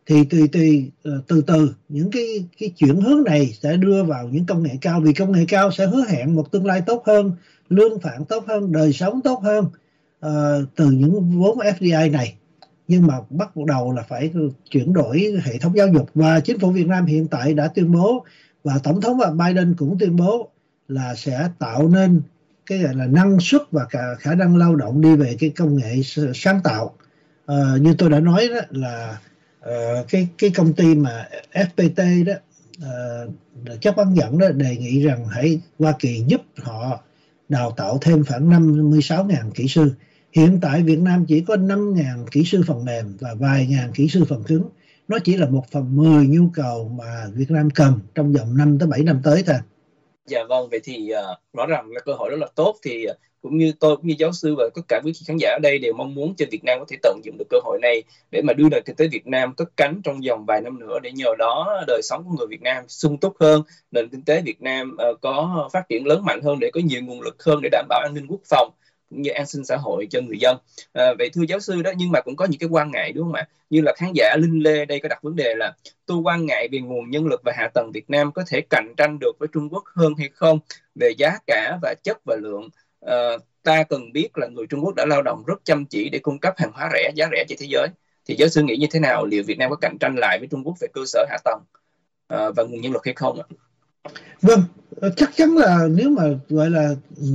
Thì tùy tùy uh, từ từ những cái cái chuyển hướng này sẽ đưa vào những công nghệ cao vì công nghệ cao sẽ hứa hẹn một tương lai tốt hơn lương phản tốt hơn đời sống tốt hơn uh, từ những vốn FDI này nhưng mà bắt đầu là phải chuyển đổi hệ thống giáo dục. Và chính phủ Việt Nam hiện tại đã tuyên bố và tổng thống Biden cũng tuyên bố là sẽ tạo nên cái gọi là năng suất và cả khả năng lao động đi về cái công nghệ sáng tạo. À, như tôi đã nói đó là uh, cái cái công ty mà FPT đó ờ, uh, chấp bán dẫn đó đề nghị rằng hãy Hoa Kỳ giúp họ đào tạo thêm khoảng 56.000 kỹ sư hiện tại Việt Nam chỉ có 5.000 kỹ sư phần mềm và vài ngàn kỹ sư phần cứng. Nó chỉ là một phần 10 nhu cầu mà Việt Nam cần trong vòng 5 tới 7 năm tới thôi. Dạ vâng, vậy thì uh, rõ ràng là cơ hội rất là tốt. Thì uh, cũng như tôi cũng như giáo sư và tất cả quý khán giả ở đây đều mong muốn cho Việt Nam có thể tận dụng được cơ hội này để mà đưa nền kinh tế Việt Nam cất cánh trong vòng vài năm nữa để nhờ đó đời sống của người Việt Nam sung túc hơn, nền kinh tế Việt Nam uh, có phát triển lớn mạnh hơn để có nhiều nguồn lực hơn để đảm bảo an ninh quốc phòng cũng như an sinh xã hội cho người dân. À, vậy thưa giáo sư đó nhưng mà cũng có những cái quan ngại đúng không ạ? Như là khán giả linh lê đây có đặt vấn đề là tôi quan ngại về nguồn nhân lực và hạ tầng Việt Nam có thể cạnh tranh được với Trung Quốc hơn hay không? Về giá cả và chất và lượng à, ta cần biết là người Trung Quốc đã lao động rất chăm chỉ để cung cấp hàng hóa rẻ giá rẻ trên thế giới. Thì giáo sư nghĩ như thế nào? Liệu Việt Nam có cạnh tranh lại với Trung Quốc về cơ sở hạ tầng à, và nguồn nhân lực hay không ạ? Vâng, chắc chắn là nếu mà gọi là ừ,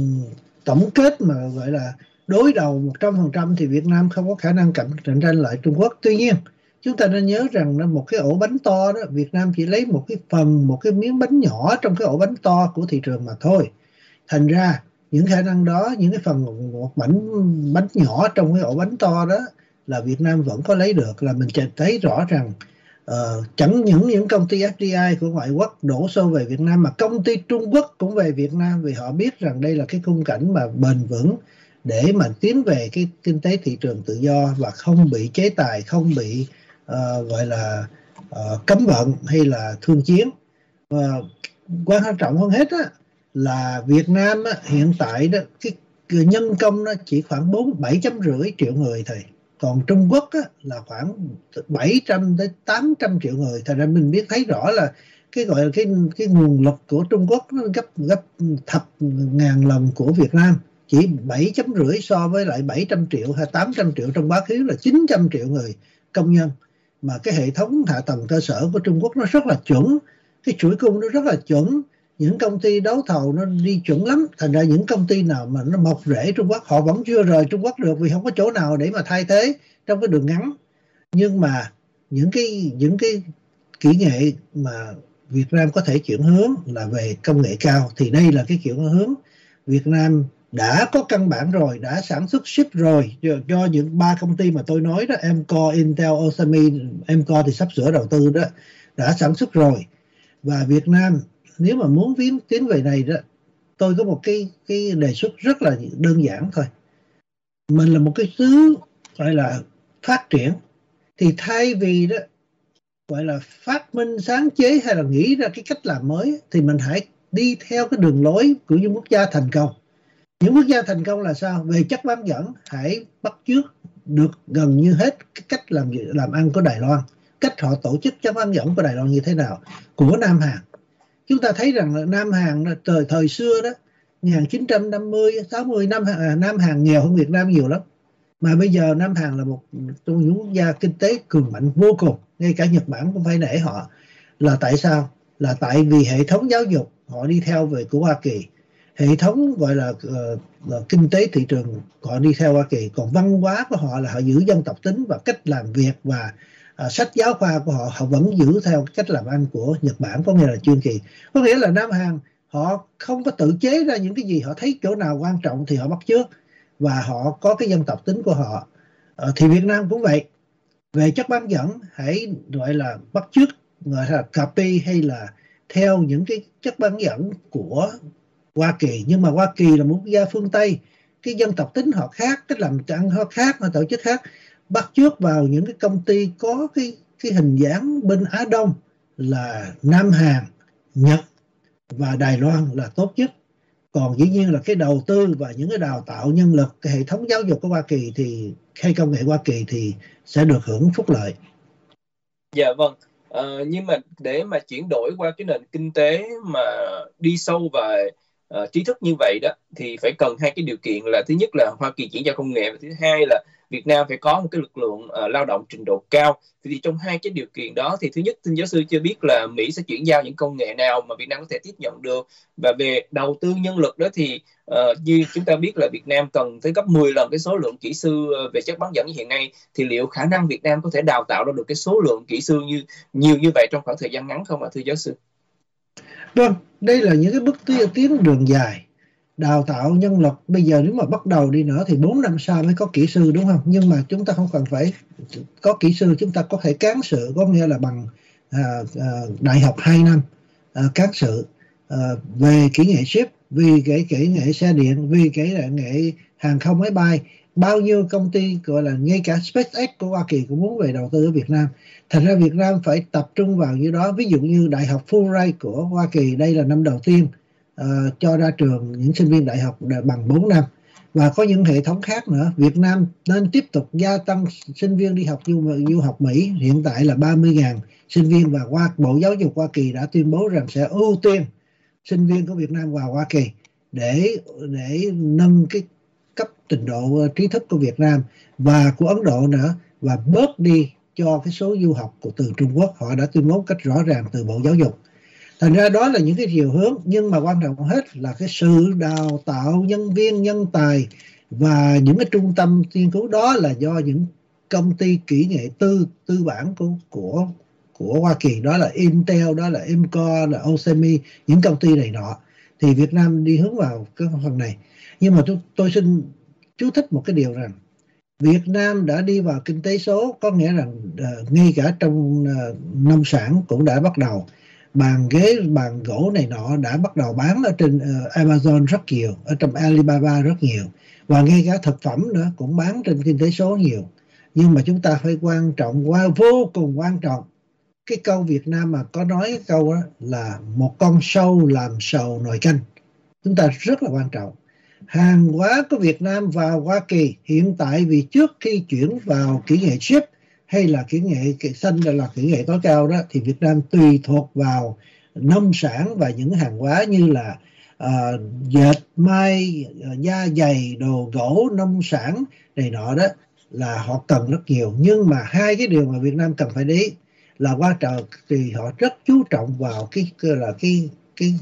tổng kết mà gọi là đối đầu 100% thì Việt Nam không có khả năng cạnh tranh lại Trung Quốc. Tuy nhiên, chúng ta nên nhớ rằng một cái ổ bánh to đó, Việt Nam chỉ lấy một cái phần, một cái miếng bánh nhỏ trong cái ổ bánh to của thị trường mà thôi. Thành ra, những khả năng đó, những cái phần một bánh bánh nhỏ trong cái ổ bánh to đó là Việt Nam vẫn có lấy được là mình thấy rõ rằng uh, chẳng những những công ty FDI của ngoại quốc đổ xô về Việt Nam mà công ty Trung Quốc cũng về Việt Nam vì họ biết rằng đây là cái khung cảnh mà bền vững để mà tiến về cái kinh tế thị trường tự do và không bị chế tài, không bị uh, gọi là uh, cấm vận hay là thương chiến. Và quan trọng hơn hết á, là Việt Nam á, hiện tại đó cái nhân công nó chỉ khoảng bốn bảy trăm rưỡi triệu người thôi còn Trung Quốc á, là khoảng 700 tới 800 triệu người. Thành ra mình biết thấy rõ là cái gọi là cái cái nguồn lực của Trung Quốc nó gấp gấp thập ngàn lần của Việt Nam. Chỉ 7 chấm rưỡi so với lại 700 triệu hay 800 triệu trong quá khứ là 900 triệu người công nhân. Mà cái hệ thống hạ tầng cơ sở của Trung Quốc nó rất là chuẩn. Cái chuỗi cung nó rất là chuẩn những công ty đấu thầu nó đi chuẩn lắm. Thành ra những công ty nào mà nó mọc rễ Trung Quốc họ vẫn chưa rời Trung Quốc được vì không có chỗ nào để mà thay thế trong cái đường ngắn. Nhưng mà những cái những cái kỹ nghệ mà Việt Nam có thể chuyển hướng là về công nghệ cao thì đây là cái chuyển hướng. Việt Nam đã có căn bản rồi đã sản xuất ship rồi. Cho, cho những ba công ty mà tôi nói đó Emco, Intel, Osami Emco thì sắp sửa đầu tư đó đã sản xuất rồi. Và Việt Nam nếu mà muốn tiến tiến về này đó, tôi có một cái cái đề xuất rất là đơn giản thôi. Mình là một cái xứ gọi là phát triển, thì thay vì đó gọi là phát minh sáng chế hay là nghĩ ra cái cách làm mới, thì mình hãy đi theo cái đường lối của những quốc gia thành công. Những quốc gia thành công là sao? Về chất bán dẫn, hãy bắt chước được gần như hết cái cách làm làm ăn của Đài Loan. Cách họ tổ chức chất bán dẫn của Đài Loan như thế nào? Của Nam Hàn chúng ta thấy rằng là Nam Hàn thời thời xưa đó 1950 60 năm à, Nam Hàn nghèo hơn Việt Nam nhiều lắm. Mà bây giờ Nam Hàn là một trong những quốc gia kinh tế cường mạnh vô cùng ngay cả Nhật Bản cũng phải nể họ. Là tại sao? Là tại vì hệ thống giáo dục họ đi theo về của Hoa Kỳ. Hệ thống gọi là uh, kinh tế thị trường họ đi theo Hoa Kỳ. Còn văn hóa của họ là họ giữ dân tộc tính và cách làm việc và à, sách giáo khoa của họ họ vẫn giữ theo cách làm ăn của Nhật Bản có nghĩa là chuyên kỳ. Có nghĩa là Nam Hàn họ không có tự chế ra những cái gì họ thấy chỗ nào quan trọng thì họ bắt chước. Và họ có cái dân tộc tính của họ. À, thì Việt Nam cũng vậy. Về chất bán dẫn hãy gọi là bắt chước gọi là copy hay là theo những cái chất bán dẫn của Hoa Kỳ. Nhưng mà Hoa Kỳ là một quốc gia phương Tây. Cái dân tộc tính họ khác cách làm ăn họ khác họ tổ chức khác bắt chước vào những cái công ty có cái cái hình dáng bên Á Đông là Nam Hàn, Nhật và Đài Loan là tốt nhất. Còn dĩ nhiên là cái đầu tư và những cái đào tạo nhân lực, cái hệ thống giáo dục của Hoa Kỳ thì hay công nghệ Hoa Kỳ thì sẽ được hưởng phúc lợi. dạ vâng uh, nhưng mà để mà chuyển đổi qua cái nền kinh tế mà đi sâu và uh, trí thức như vậy đó thì phải cần hai cái điều kiện là thứ nhất là Hoa Kỳ chuyển giao công nghệ và thứ hai là Việt Nam phải có một cái lực lượng uh, lao động trình độ cao. Thì trong hai cái điều kiện đó thì thứ nhất thưa giáo sư chưa biết là Mỹ sẽ chuyển giao những công nghệ nào mà Việt Nam có thể tiếp nhận được. Và về đầu tư nhân lực đó thì uh, như chúng ta biết là Việt Nam cần tới gấp 10 lần cái số lượng kỹ sư ờ, về chất bán dẫn như hiện nay thì liệu khả năng Việt Nam có thể đào tạo ra được cái số lượng kỹ sư như nhiều như vậy trong khoảng thời gian ngắn không ạ thưa giáo sư? Vâng, đây là những cái bước tiến đường dài đào tạo nhân lực. Bây giờ nếu mà bắt đầu đi nữa thì 4 năm sau mới có kỹ sư đúng không? Nhưng mà chúng ta không cần phải có kỹ sư chúng ta có thể cán sự có nghĩa là bằng à, à, đại học 2 năm à, cán sự à, về kỹ nghệ ship vì cái kỹ nghệ xe điện vì cái nghệ hàng không máy bay. Bao nhiêu công ty gọi là ngay cả SpaceX của Hoa Kỳ cũng muốn về đầu tư ở Việt Nam. Thành ra Việt Nam phải tập trung vào như đó. Ví dụ như đại học Fulbright của Hoa Kỳ đây là năm đầu tiên uh, cho ra trường những sinh viên đại học bằng 4 năm. Và có những hệ thống khác nữa. Việt Nam nên tiếp tục gia tăng sinh viên đi học du, du học Mỹ. Hiện tại là 30.000 sinh viên và qua Bộ Giáo dục Hoa Kỳ đã tuyên bố rằng sẽ ưu tiên sinh viên của Việt Nam vào Hoa Kỳ để để nâng cái cấp trình độ trí thức của Việt Nam và của Ấn Độ nữa và bớt đi cho cái số du học của từ Trung Quốc. Họ đã tuyên bố cách rõ ràng từ Bộ Giáo dục thành ra đó là những cái chiều hướng nhưng mà quan trọng hết là cái sự đào tạo nhân viên nhân tài và những cái trung tâm nghiên cứu đó là do những công ty kỹ nghệ tư tư bản của của của Hoa Kỳ đó là Intel đó là Imco là Osemi những công ty này nọ. Thì Việt Nam đi hướng vào cái phần này. Nhưng mà tôi, tôi xin chú thích một cái điều rằng Việt Nam đã đi vào kinh tế số có nghĩa rằng uh, ngay cả trong uh, nông sản cũng đã bắt đầu bàn ghế bàn gỗ này nọ đã bắt đầu bán ở trên uh, Amazon rất nhiều ở trong Alibaba rất nhiều. Và ngay cả thực phẩm nữa cũng bán trên kinh tế số nhiều. Nhưng mà chúng ta phải quan trọng qua vô cùng quan trọng. Cái câu Việt Nam mà có nói cái câu đó là một con sâu làm sầu nồi canh. Chúng ta rất là quan trọng. Hàng hóa của Việt Nam vào Hoa Kỳ hiện tại vì trước khi chuyển vào kỹ nghệ ship hay là kỹ nghệ xanh là kỹ nghệ tối cao đó thì Việt Nam tùy thuộc vào nông sản và những hàng hóa như là uh, dệt may ờ, da dày đồ gỗ nông sản này nọ đó là họ cần rất nhiều. Nhưng mà hai cái điều mà Việt Nam cần phải đi là qua trời thì họ rất chú trọng vào cái là cái cái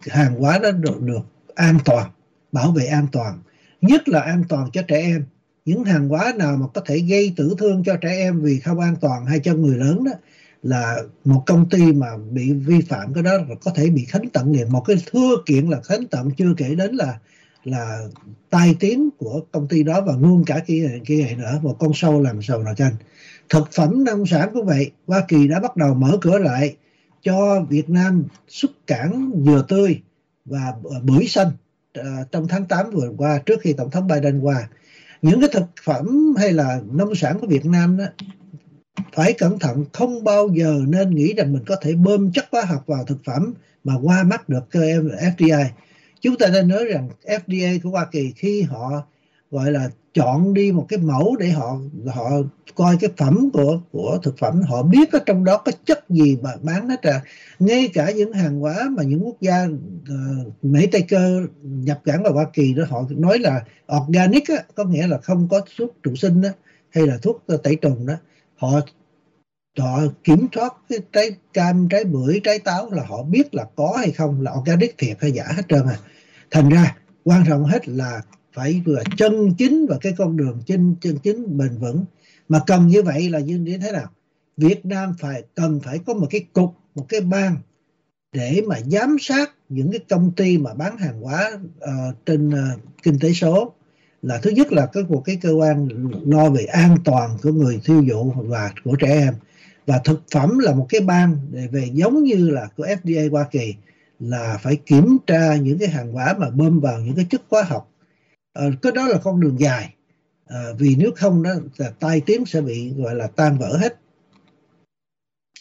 hàng hóa đó được, được an toàn bảo vệ an toàn nhất là an toàn cho trẻ em những hàng hóa nào mà có thể gây tử thương cho trẻ em vì không an toàn hay cho người lớn đó là một công ty mà bị vi phạm cái đó có thể bị khánh tận liền. Một cái thưa kiện là khánh tận, chưa kể đến là là tai tiếng của công ty đó và luôn cả kia kia này nữa. Một con sâu làm sầu nào chanh thực phẩm nông sản cũng vậy, Hoa Kỳ đã bắt đầu mở cửa lại cho Việt Nam xuất cảng dừa tươi và bưởi xanh ờ, trong tháng 8 vừa qua, trước khi tổng thống Biden qua những cái thực phẩm hay là nông sản của Việt Nam đó, phải cẩn thận, không bao giờ nên nghĩ rằng mình có thể bơm chất hóa học vào thực phẩm mà qua mắt được cơ FDI chúng ta nên nói rằng FDA của Hoa Kỳ khi họ gọi là chọn đi một cái mẫu để họ họ coi cái phẩm của của thực phẩm họ biết ở trong đó có chất gì mà bán hết à ngay cả những hàng hóa mà những quốc gia uh, Mỹ Tây cơ nhập cảng vào Hoa Kỳ đó họ nói là organic á, có nghĩa là không có thuốc trụ sinh đó, hay là thuốc ờ, tẩy trùng đó. Họ họ kiểm soát cái trái cam trái bưởi trái táo là họ biết là có hay không là organic thiệt hay giả hết trơn à. Thành ra quan trọng hết là phải vừa chân chính và cái con đường chân chân chính bền vững. Mà cần như vậy là như thế nào? Việt Nam phải cần phải có một cái cục một cái ban để mà giám sát những cái công ty mà bán hàng hóa uh, trên uh, kinh tế số. Là thứ nhất là có một cái cơ quan lo về an toàn của người tiêu thụ và của trẻ em. Và thực phẩm là một cái ban để về giống như là của FDA Hoa Kỳ là phải kiểm tra những cái hàng hóa mà bơm vào những cái chất hóa học à, cái đó là con đường dài à, vì nếu không đó là tai tiếng sẽ bị gọi là tan vỡ hết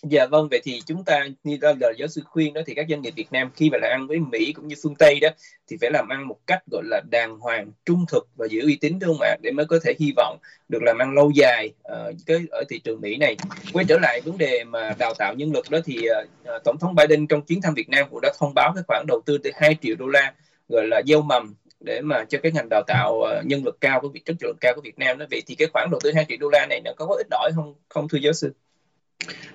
Dạ vâng, vậy thì chúng ta như lời giáo sư khuyên đó thì các doanh nghiệp Việt Nam khi mà làm ăn với Mỹ cũng như phương Tây đó thì phải làm ăn một cách gọi là đàng hoàng, trung thực và giữ uy tín đúng không ạ? Để mới có thể hy vọng được làm ăn lâu dài uh, cái ở thị trường Mỹ này. Quay trở lại vấn đề mà đào tạo nhân lực đó thì uh, tổng thống Biden trong chuyến thăm Việt Nam cũng đã thông báo cái khoản đầu tư từ 2 triệu đô la gọi là gieo mầm để mà cho cái ngành đào tạo ờ, nhân lực cao của việc chất lượng cao của Việt Nam đó vậy thì cái khoản đầu tư 2 triệu đô la này nó có có ít đổi không không thưa giáo sư?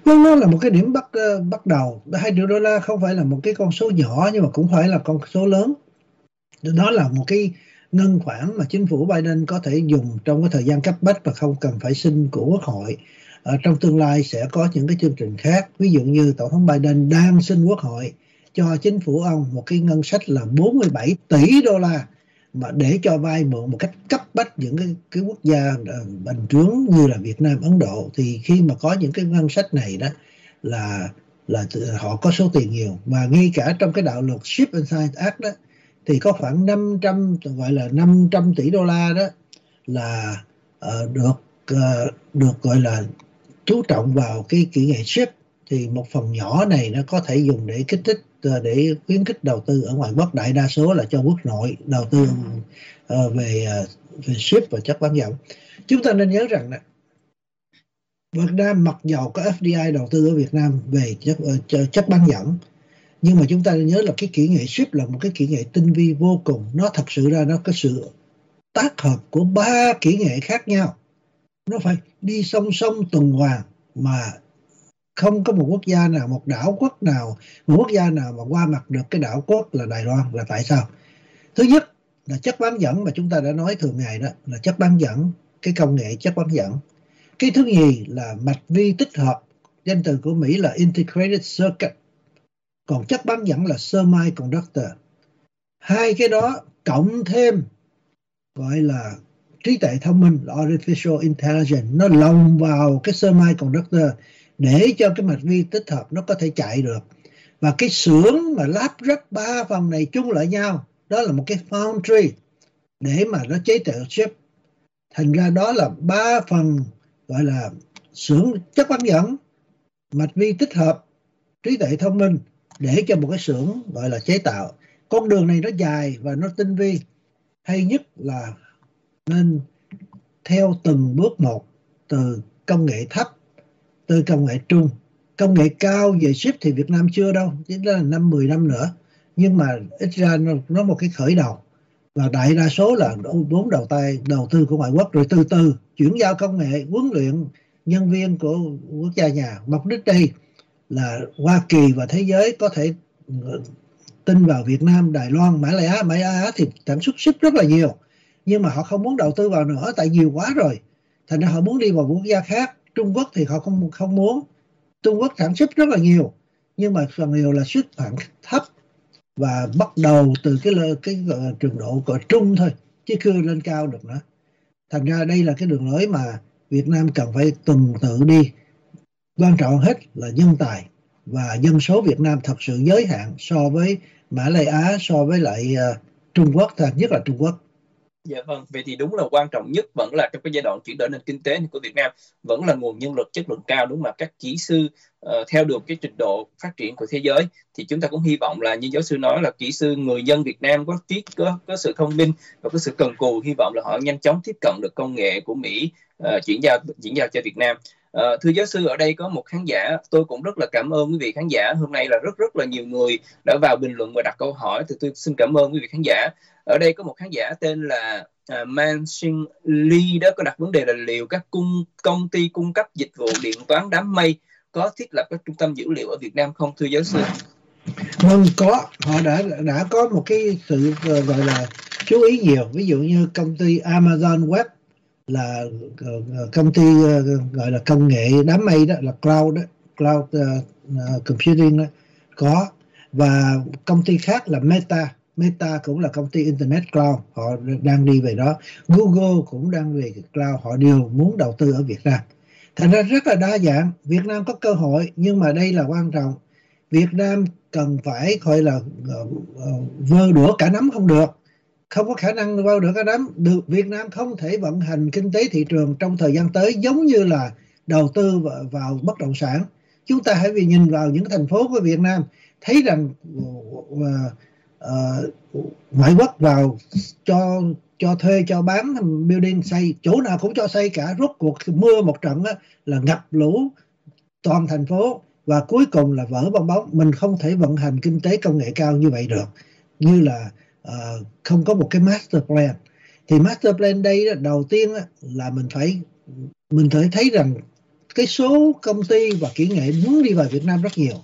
Vâng, nó là một cái điểm bắt ờ, bắt đầu. 2 triệu đô la không phải là một cái con số nhỏ nhưng mà cũng phải là con số lớn. Đó là một cái ngân khoản mà chính phủ Biden có thể dùng trong cái thời gian cấp bách và không cần phải xin của quốc hội. Ở trong tương lai sẽ có những cái chương trình khác. Ví dụ như Tổng thống Biden đang xin quốc hội cho chính phủ ông một cái ngân sách là 47 tỷ đô la mà để cho vay mượn một cách cấp bách những cái, cái quốc gia bình bành trướng như là Việt Nam, Ấn Độ thì khi mà có những cái ngân sách này đó là là họ có số tiền nhiều. Và ngay cả trong cái đạo luật Ship and Science Act đó thì có khoảng 500 gọi là 500 tỷ đô la đó là uh, được uh, được gọi là chú trọng vào cái kỹ nghệ ship. Thì một phần nhỏ này nó có thể dùng để kích thích Ờ, để khuyến khích đầu tư ở ngoài Bắc đại đa số là cho quốc nội đầu tư ờ, về ờ, về ship và chất bán dẫn. Chúng ta nên nhớ rằng là Việt Nam mặc dầu có FDI đầu tư ở Việt Nam về chất, chất bán dẫn nhưng mà chúng ta nên nhớ là cái kỹ nghệ ship là một cái kỹ nghệ tinh vi vô cùng. Nó thật sự ra nó có sự tác hợp của ba kỹ nghệ khác nhau. Nó phải đi song song tuần hoàn mà không có một quốc gia nào, một đảo quốc nào, một quốc gia nào mà qua mặt được cái đảo quốc là Đài Loan là tại sao? Thứ nhất là chất bán dẫn mà chúng ta đã nói thường ngày đó, là chất bán dẫn, cái công nghệ chất bán dẫn. Cái thứ nhì là mạch vi tích hợp, danh từ của Mỹ là integrated circuit. Còn chất bán dẫn là semiconductor. Hai cái đó cộng thêm gọi là trí tuệ thông minh, là artificial intelligence, nó lồng vào cái semiconductor để cho cái mạch vi tích hợp nó có thể chạy được. Và cái xưởng mà lắp ráp ba phần này chung lại nhau, đó là một cái foundry để mà nó chế tạo chip. Thành ra đó là ba phần gọi là xưởng chất bán dẫn, mạch vi tích hợp, trí tuệ thông minh để cho một cái xưởng gọi là chế tạo. Con đường này nó dài và nó tinh vi. Hay nhất là nên theo từng bước một, từ công nghệ thấp từ công nghệ trung. Công nghệ cao về ship thì Việt Nam chưa đâu chỉ là năm 10 năm nữa. Nhưng mà ít ra nó, nó một cái khởi đầu. Và đại đa số là vốn đầu tay đầu tư của ngoại quốc. Rồi từ từ chuyển giao công nghệ huấn luyện nhân viên của quốc gia nhà. Mục đích đây là Hoa Kỳ và thế giới có thể ờ, tin vào Việt Nam, Đài Loan, Mã Lai Á, Mã Lai Á thì sản xuất ship rất là nhiều. Nhưng mà họ không muốn đầu tư vào nữa tại nhiều quá rồi. Thành ra họ muốn đi vào quốc gia khác. Trung Quốc thì họ không không muốn. Trung Quốc sản xuất rất là nhiều nhưng mà phần nhiều là xuất khoảng thấp và bắt đầu từ cái cái, cái trường độ cỡ trung thôi chứ chưa lên cao được nữa. Thành ra đây là cái đường lối mà Việt Nam cần phải tuần tự đi. Quan trọng hết là nhân tài và dân số Việt Nam thật sự giới hạn so với Mã Lai Á so với lại uh, Trung Quốc thật nhất là Trung Quốc. Dạ vâng, vậy thì đúng là quan trọng nhất vẫn là trong cái giai đoạn chuyển đổi nền kinh tế của Việt Nam vẫn là nguồn nhân lực chất lượng cao đúng mà các kỹ sư uh, theo được cái trình độ phát triển của thế giới. Thì chúng ta cũng hy vọng là như giáo sư nói là kỹ sư người dân Việt Nam có trí có, có sự thông minh và có sự cần cù hy vọng là họ nhanh chóng tiếp cận được công nghệ của Mỹ uh, chuyển giao chuyển giao cho Việt Nam. Uh, thưa giáo sư ở đây có một khán giả tôi cũng rất là cảm ơn quý vị khán giả. Hôm nay là rất rất là nhiều người đã vào bình luận và đặt câu hỏi. Thì tôi xin cảm ơn quý vị khán giả ở đây có một khán giả tên là uh, Man Shin Lee đó có đặt vấn đề là liệu các cung công ty cung cấp dịch vụ điện toán đám mây có thiết lập các trung tâm dữ liệu ở Việt Nam không thưa giáo sư? Vâng có. Họ đã đã có một cái sự uh, gọi là chú ý nhiều. Ví dụ như công ty Amazon Web là uh, công ty uh, gọi là công nghệ đám mây đó là cloud đó cloud uh, uh, computing đó có. Và công ty khác là Meta. Meta cũng là công ty Internet Cloud họ đang đi về đó. Google cũng đang về cloud họ đều muốn đầu tư ở Việt Nam. Thành ra rất là đa dạng Việt Nam có cơ hội nhưng mà đây là quan trọng. Việt Nam cần phải gọi là uh, uh, vơ đũa cả nắm không được. Không có khả năng vơ đũa cả nắm. Được Việt Nam không thể vận hành kinh tế thị trường trong thời gian tới giống như là đầu tư vào, vào bất động sản. Chúng ta hãy vì nhìn vào những thành phố của Việt Nam thấy rằng ờ, uh, ngoại quốc vào cho cho thuê cho bán building xây. Chỗ nào cũng cho xây cả. Rốt cuộc mưa một trận á, là ngập lũ toàn thành phố. Và cuối cùng là vỡ bong bóng. Mình không thể vận hành kinh tế công nghệ cao như vậy được. Như là uh, không có một cái master plan. Thì master plan đây đầu tiên là mình phải mình phải thấy rằng cái số công ty và kỹ nghệ muốn đi vào Việt Nam rất nhiều.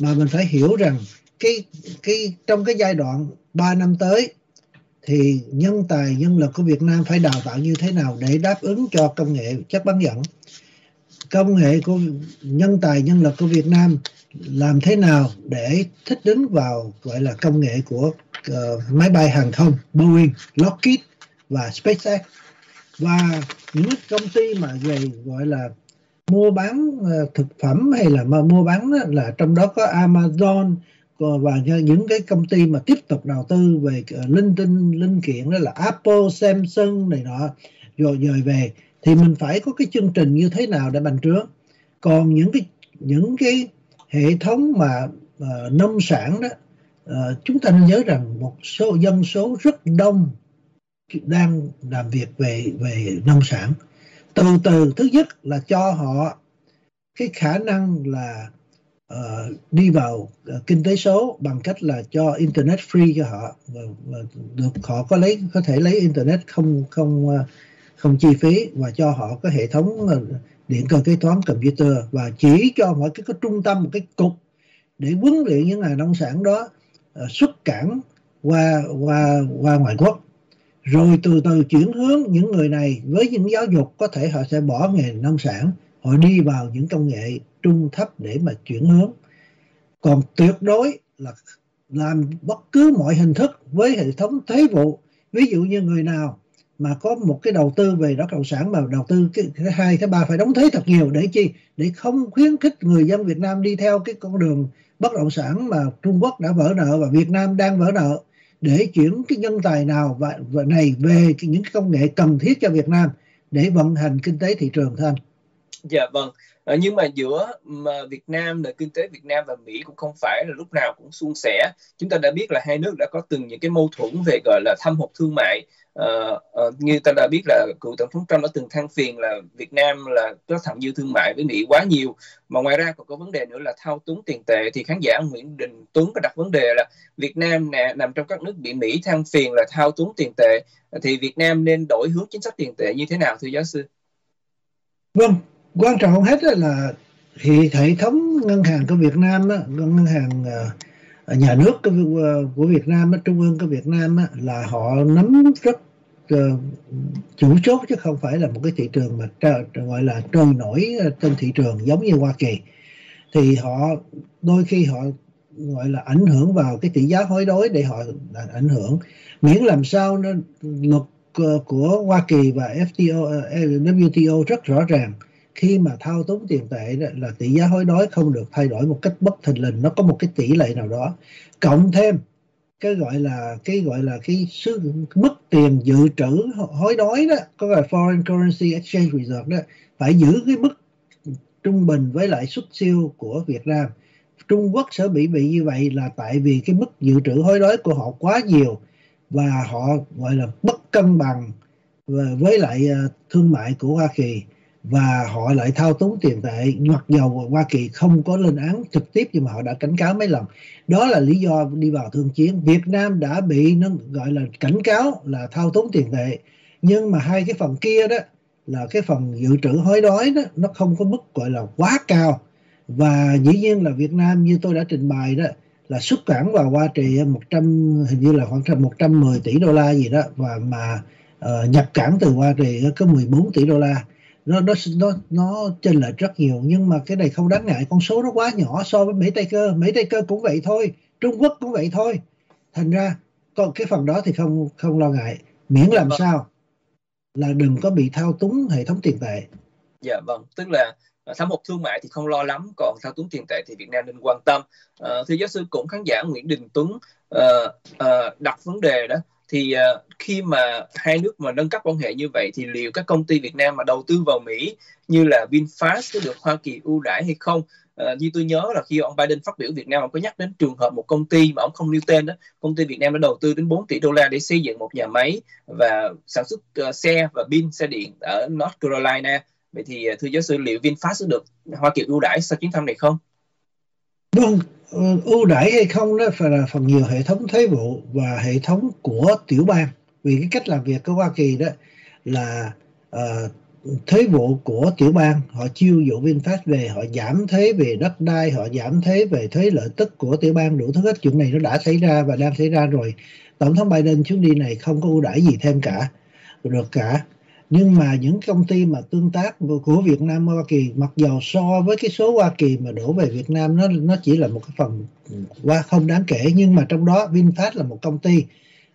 Mà mình phải hiểu rằng cái cái trong cái giai đoạn 3 năm tới thì nhân tài nhân lực của Việt Nam phải đào tạo như thế nào để đáp ứng cho công nghệ chất bán dẫn? Công nghệ của nhân tài nhân lực của Việt Nam làm thế nào để thích ứng vào gọi là công nghệ của uh, máy bay hàng không Boeing, Lockheed và SpaceX? Và những công ty mà về gọi là mua bán uh, thực phẩm hay là mà mua bán là trong đó có Amazon Ờ, và những cái công ty mà tiếp tục đầu tư về ờ, linh tinh linh kiện đó là Apple, Samsung này nọ rồi dời về thì mình phải có cái chương trình như thế nào để bành trướng. Còn những cái những cái hệ thống mà uh, nông sản đó uh, chúng ta nên nhớ rằng một số dân số rất đông đang làm việc về về nông sản. Từ từ thứ nhất là cho họ cái khả năng là uh, đi vào uh, kinh tế số bằng cách là cho internet free cho họ và, và được họ có lấy có thể lấy internet không không uh, không chi phí và cho họ có hệ thống uh, điện cơ kế toán computer và chỉ cho mỗi cái, cái trung tâm một cái cục để huấn luyện những ngành nông sản đó uh, xuất cảng qua qua qua ngoại quốc. Rồi từ từ chuyển hướng những người này với những giáo dục có thể họ sẽ bỏ nghề nông sản họ đi vào những công nghệ trung thấp để mà chuyển hướng còn tuyệt đối là làm bất cứ mọi hình thức với hệ thống thuế vụ ví dụ như người nào mà có một cái đầu tư về bất động sản mà đầu tư cái thứ hai thứ ba phải đóng thuế thật nhiều để chi để không khuyến khích người dân Việt Nam đi theo cái con đường bất động sản mà Trung Quốc đã vỡ nợ và Việt Nam đang vỡ nợ để chuyển cái nhân tài nào và, và này về cái, những cái công nghệ cần thiết cho Việt Nam để vận hành kinh tế thị trường thôi anh. Dạ vâng. À, nhưng mà giữa mà Việt Nam nền kinh tế Việt Nam và Mỹ cũng không phải là lúc nào cũng suôn sẻ. Chúng ta đã biết là hai nước đã có từng những cái mâu thuẫn về gọi là thâm hụt thương mại uh, uh, như ta đã biết là cựu tổng thống Trump đã từng than phiền là Việt Nam là có thặng dư thương mại với Mỹ quá nhiều mà ngoài ra còn có vấn đề nữa là thao túng tiền tệ thì khán giả Nguyễn Đình Tuấn có đặt vấn đề là Việt Nam nè nằm trong các nước bị Mỹ than phiền là thao túng tiền tệ thì Việt Nam nên đổi hướng chính sách tiền tệ như thế nào thưa giáo sư? Vâng, quan trọng hơn hết là thì hệ thống ngân hàng của Việt Nam ngân hàng ờ, ờ, nhà nước của, Việt Nam trung ương của Việt Nam là họ nắm rất ờ, chủ chốt chứ không phải là một cái thị trường mà gọi là trôi nổi trên thị trường giống như Hoa Kỳ. Thì họ đôi khi họ gọi là ảnh hưởng vào cái tỷ giá hối đoái để họ ảnh hưởng. Miễn làm sao nó luật của Hoa Kỳ và FTO, WTO rất rõ ràng khi mà thao túng tiền tệ là tỷ giá hối đoái không được thay đổi một cách bất thình lình, nó có một cái tỷ lệ nào đó. Cộng thêm, cái gọi là, cái gọi là cái mức tiền dự trữ hối đoái đó, có gọi là foreign currency exchange reserve đó, phải giữ cái mức trung bình với lại xuất siêu của Việt Nam. Trung Quốc sẽ bị bị như vậy là tại vì cái mức dự trữ hối đoái của họ quá nhiều và họ gọi là bất cân bằng với lại ờ, thương mại của Hoa Kỳ và họ lại thao túng tiền tệ mặc dầu Hoa Kỳ không có lên án trực tiếp nhưng mà họ đã cảnh cáo mấy lần. Đó là lý do đi vào thương chiến. Việt Nam đã bị nó gọi là cảnh cáo là thao túng tiền tệ. Nhưng mà hai cái phần kia đó là cái phần dự trữ hối đoái đó nó không có mức gọi là quá cao. Và dĩ nhiên là Việt Nam như tôi đã trình bày đó là xuất cảng vào Hoa Kỳ 100 hình như là khoảng 110 tỷ đô la gì đó và mà uh, nhập cảng từ Hoa Kỳ có 14 tỷ đô la nó nó nó nó chênh lệch rất nhiều nhưng mà cái này không đáng ngại. Con số nó quá nhỏ so với Mỹ Tây cơ. Mỹ Tây cơ cũng vậy thôi Trung Quốc cũng vậy thôi. Thành ra còn cái phần đó thì không không lo ngại. Miễn làm vâng. sao là đừng có bị thao túng hệ thống tiền tệ. Dạ vâng tức là à, thâm hụt thương mại thì không lo lắm còn thao túng tiền tệ thì Việt Nam nên quan tâm. À, thưa giáo sư cũng khán giả Nguyễn Đình Tuấn à, à, đặt vấn đề đó thì uh, khi mà hai nước mà nâng cấp quan hệ như vậy thì liệu các công ty Việt Nam mà đầu tư vào Mỹ như là VinFast có được Hoa Kỳ ưu đãi hay không? Uh, như tôi nhớ là khi ông Biden phát biểu Việt Nam ông có nhắc đến trường hợp một công ty mà ông không nêu tên đó công ty Việt Nam đã đầu tư đến 4 tỷ đô la để xây dựng một nhà máy và sản xuất uh, xe và pin xe điện ở North Carolina vậy thì thưa giáo sư liệu VinFast có được Hoa Kỳ ưu đãi sau chuyến thăm này không? Vâng, ưu đãi hay không đó phải là phần nhiều hệ thống thuế vụ và hệ thống của tiểu bang. Vì cái cách làm việc của Hoa Kỳ đó là uh, thuế vụ của tiểu bang họ chiêu dụ VinFast về họ giảm thuế về đất đai họ giảm thuế về thuế lợi tức của tiểu bang đủ thứ hết. Chuyện này nó đã xảy ra và đang xảy ra rồi. Tổng thống Biden chuyến đi này không có ưu đãi gì thêm cả được cả nhưng mà những công ty mà tương tác của Việt Nam Hoa Kỳ mặc dầu so với cái số Hoa Kỳ mà đổ về Việt Nam nó nó chỉ là một cái phần qua không đáng kể. Nhưng mà trong đó VinFast là một công ty.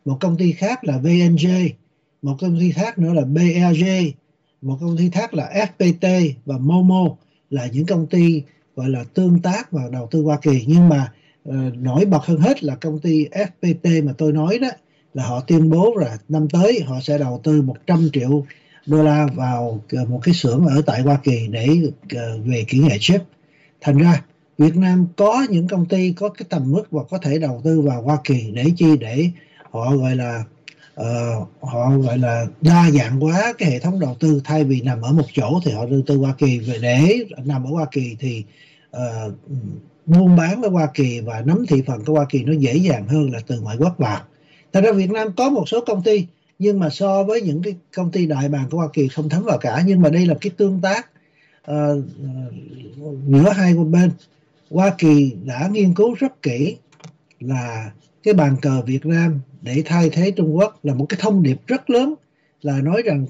Một công ty khác là VNJ một công ty khác nữa là BRG một công ty khác là FPT và Momo là những công ty gọi là tương tác và đầu tư Hoa Kỳ. Nhưng mà uh, nổi bật hơn hết là công ty FPT mà tôi nói đó là họ tuyên bố là năm tới họ sẽ đầu tư 100 triệu đô la vào ờ, một cái xưởng ở tại Hoa Kỳ để ờ, về kỹ nghệ chip. Thành ra Việt Nam có những công ty có cái tầm mức và có thể đầu tư vào Hoa Kỳ để chi để họ gọi là uh, họ gọi là đa dạng hóa cái hệ thống đầu tư thay vì nằm ở một chỗ thì họ đầu tư Hoa Kỳ về để nằm ở Hoa Kỳ thì uh, buôn bán với Hoa Kỳ và nắm thị phần của Hoa Kỳ nó dễ dàng hơn là từ ngoại quốc vào. Thành ra Việt Nam có một số công ty nhưng mà so với những cái công ty đại bàng của Hoa Kỳ không thấm vào cả nhưng mà đây là cái tương tác uh, giữa hai bên Hoa Kỳ đã nghiên cứu rất kỹ là cái bàn cờ Việt Nam để thay thế Trung Quốc là một cái thông điệp rất lớn là nói rằng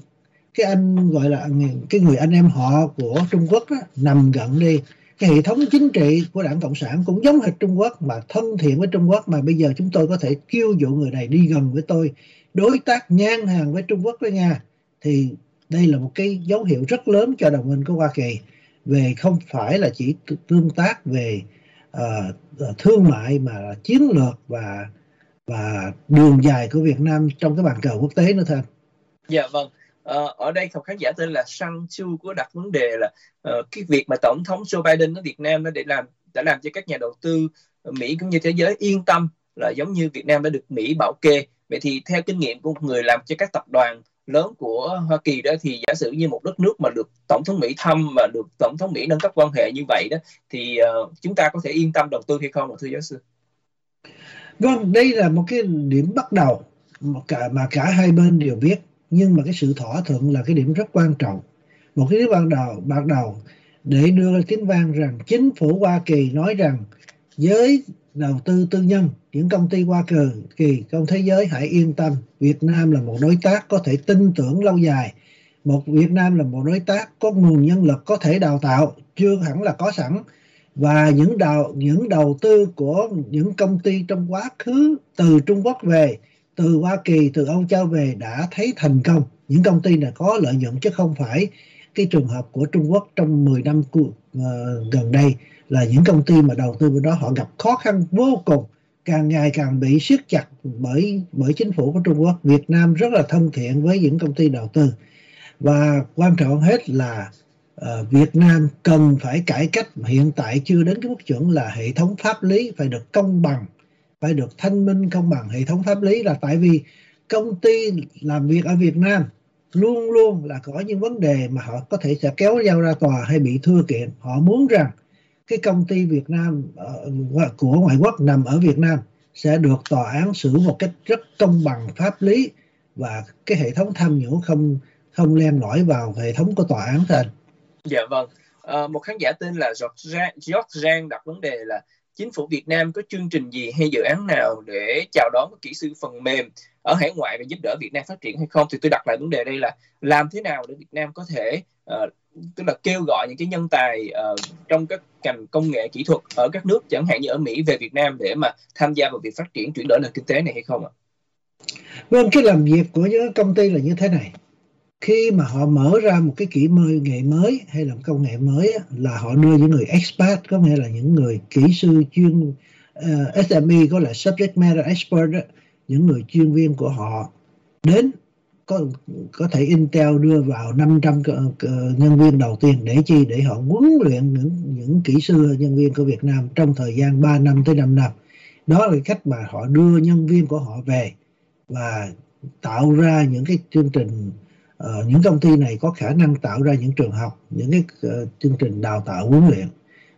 cái anh gọi là cái người anh em họ của Trung Quốc đó, nằm gần đi. Cái hệ thống chính trị của đảng cộng sản cũng giống hệt Trung Quốc mà thân thiện với Trung Quốc mà bây giờ chúng tôi có thể kêu dụ người này đi gần với tôi đối tác ngang hàng với Trung Quốc đó nha thì đây là một cái dấu hiệu rất lớn cho đồng minh của Hoa Kỳ về không phải là chỉ tương tác về uh, thương mại mà là chiến lược và và đường dài của Việt Nam trong cái bàn cờ quốc tế nữa thôi. Dạ vâng. Uh, ở đây một khán giả tên là Sang Chu có đặt vấn đề là uh, cái việc mà tổng thống Joe Biden ở Việt Nam nó để làm đã làm cho các nhà đầu tư Mỹ cũng như thế giới yên tâm là giống như Việt Nam đã được Mỹ bảo kê vậy thì theo kinh nghiệm của người làm cho các tập đoàn lớn của Hoa Kỳ đó thì giả sử như một đất nước mà được tổng thống Mỹ thăm mà được tổng thống Mỹ nâng cấp quan hệ như vậy đó thì uh, chúng ta có thể yên tâm đầu tư hay không thưa giáo sư? Vâng, đây là một cái điểm bắt đầu mà cả mà cả hai bên đều biết nhưng mà cái sự thỏa thuận là cái điểm rất quan trọng. Một cái điểm ban đầu ban đầu để đưa ra tiếng vang rằng chính phủ Hoa Kỳ nói rằng với đầu tư tư nhân những công ty Hoa Kỳ trong thế giới hãy yên tâm Việt Nam là một đối tác có thể tin tưởng lâu dài. Một Việt Nam là một đối tác có nguồn nhân lực có thể đào tạo chưa hẳn là có sẵn. Và những đầu những đầu tư của những công ty trong quá khứ từ Trung Quốc về từ Hoa Kỳ từ Âu Châu về đã thấy thành công. Những công ty này có lợi nhuận chứ không phải cái trường hợp của Trung Quốc trong 10 năm uh, gần đây là những công ty mà đầu tư vào đó họ gặp khó khăn vô cùng càng ngày càng bị siết chặt bởi bởi chính phủ của Trung Quốc. Việt Nam rất là thân thiện với những công ty đầu tư. Và quan trọng hết là uh, Việt Nam cần phải cải cách. Hiện tại chưa đến cái mức chuẩn là hệ thống pháp lý phải được công bằng phải được thanh minh công bằng. Hệ thống pháp lý là tại vì công ty làm việc ở Việt Nam luôn luôn là có những vấn đề mà họ có thể sẽ kéo nhau ra tòa hay bị thưa kiện. Họ muốn rằng cái công ty Việt Nam uh, của ngoại quốc nằm ở Việt Nam sẽ được tòa án xử một cách rất công bằng pháp lý và cái hệ thống tham nhũng không không len lỏi vào hệ thống của tòa án thành. Dạ vâng. À, một khán giả tên là George Giang đặt vấn đề là chính phủ Việt Nam có chương trình gì hay dự án nào để chào đón các kỹ sư phần mềm ở hải ngoại và giúp đỡ Việt Nam phát triển hay không thì tôi đặt lại vấn đề đây là làm thế nào để Việt Nam có thể uh, tức là kêu gọi những cái nhân tài uh, trong các ngành công nghệ kỹ thuật ở các nước chẳng hạn như ở Mỹ về Việt Nam để mà tham gia vào việc phát triển chuyển đổi nền kinh tế này hay không ạ? Vâng, cái làm việc của những công ty là như thế này. Khi mà họ mở ra một cái kỹ mơ nghệ mới hay là công nghệ mới là họ đưa những người expert có nghĩa là những người kỹ sư chuyên ờ, uh, SME có là subject matter expert đó, những người chuyên viên của họ đến có có thể Intel đưa vào 500 nhân viên đầu tiên để chi? Để họ huấn luyện những những kỹ sư nhân viên của Việt Nam trong thời gian 3 năm tới 5 năm. Đó là cách mà họ đưa nhân viên của họ về và tạo ra những cái chương trình uh, những công ty này có khả năng tạo ra những trường học những cái uh, chương trình đào tạo huấn luyện.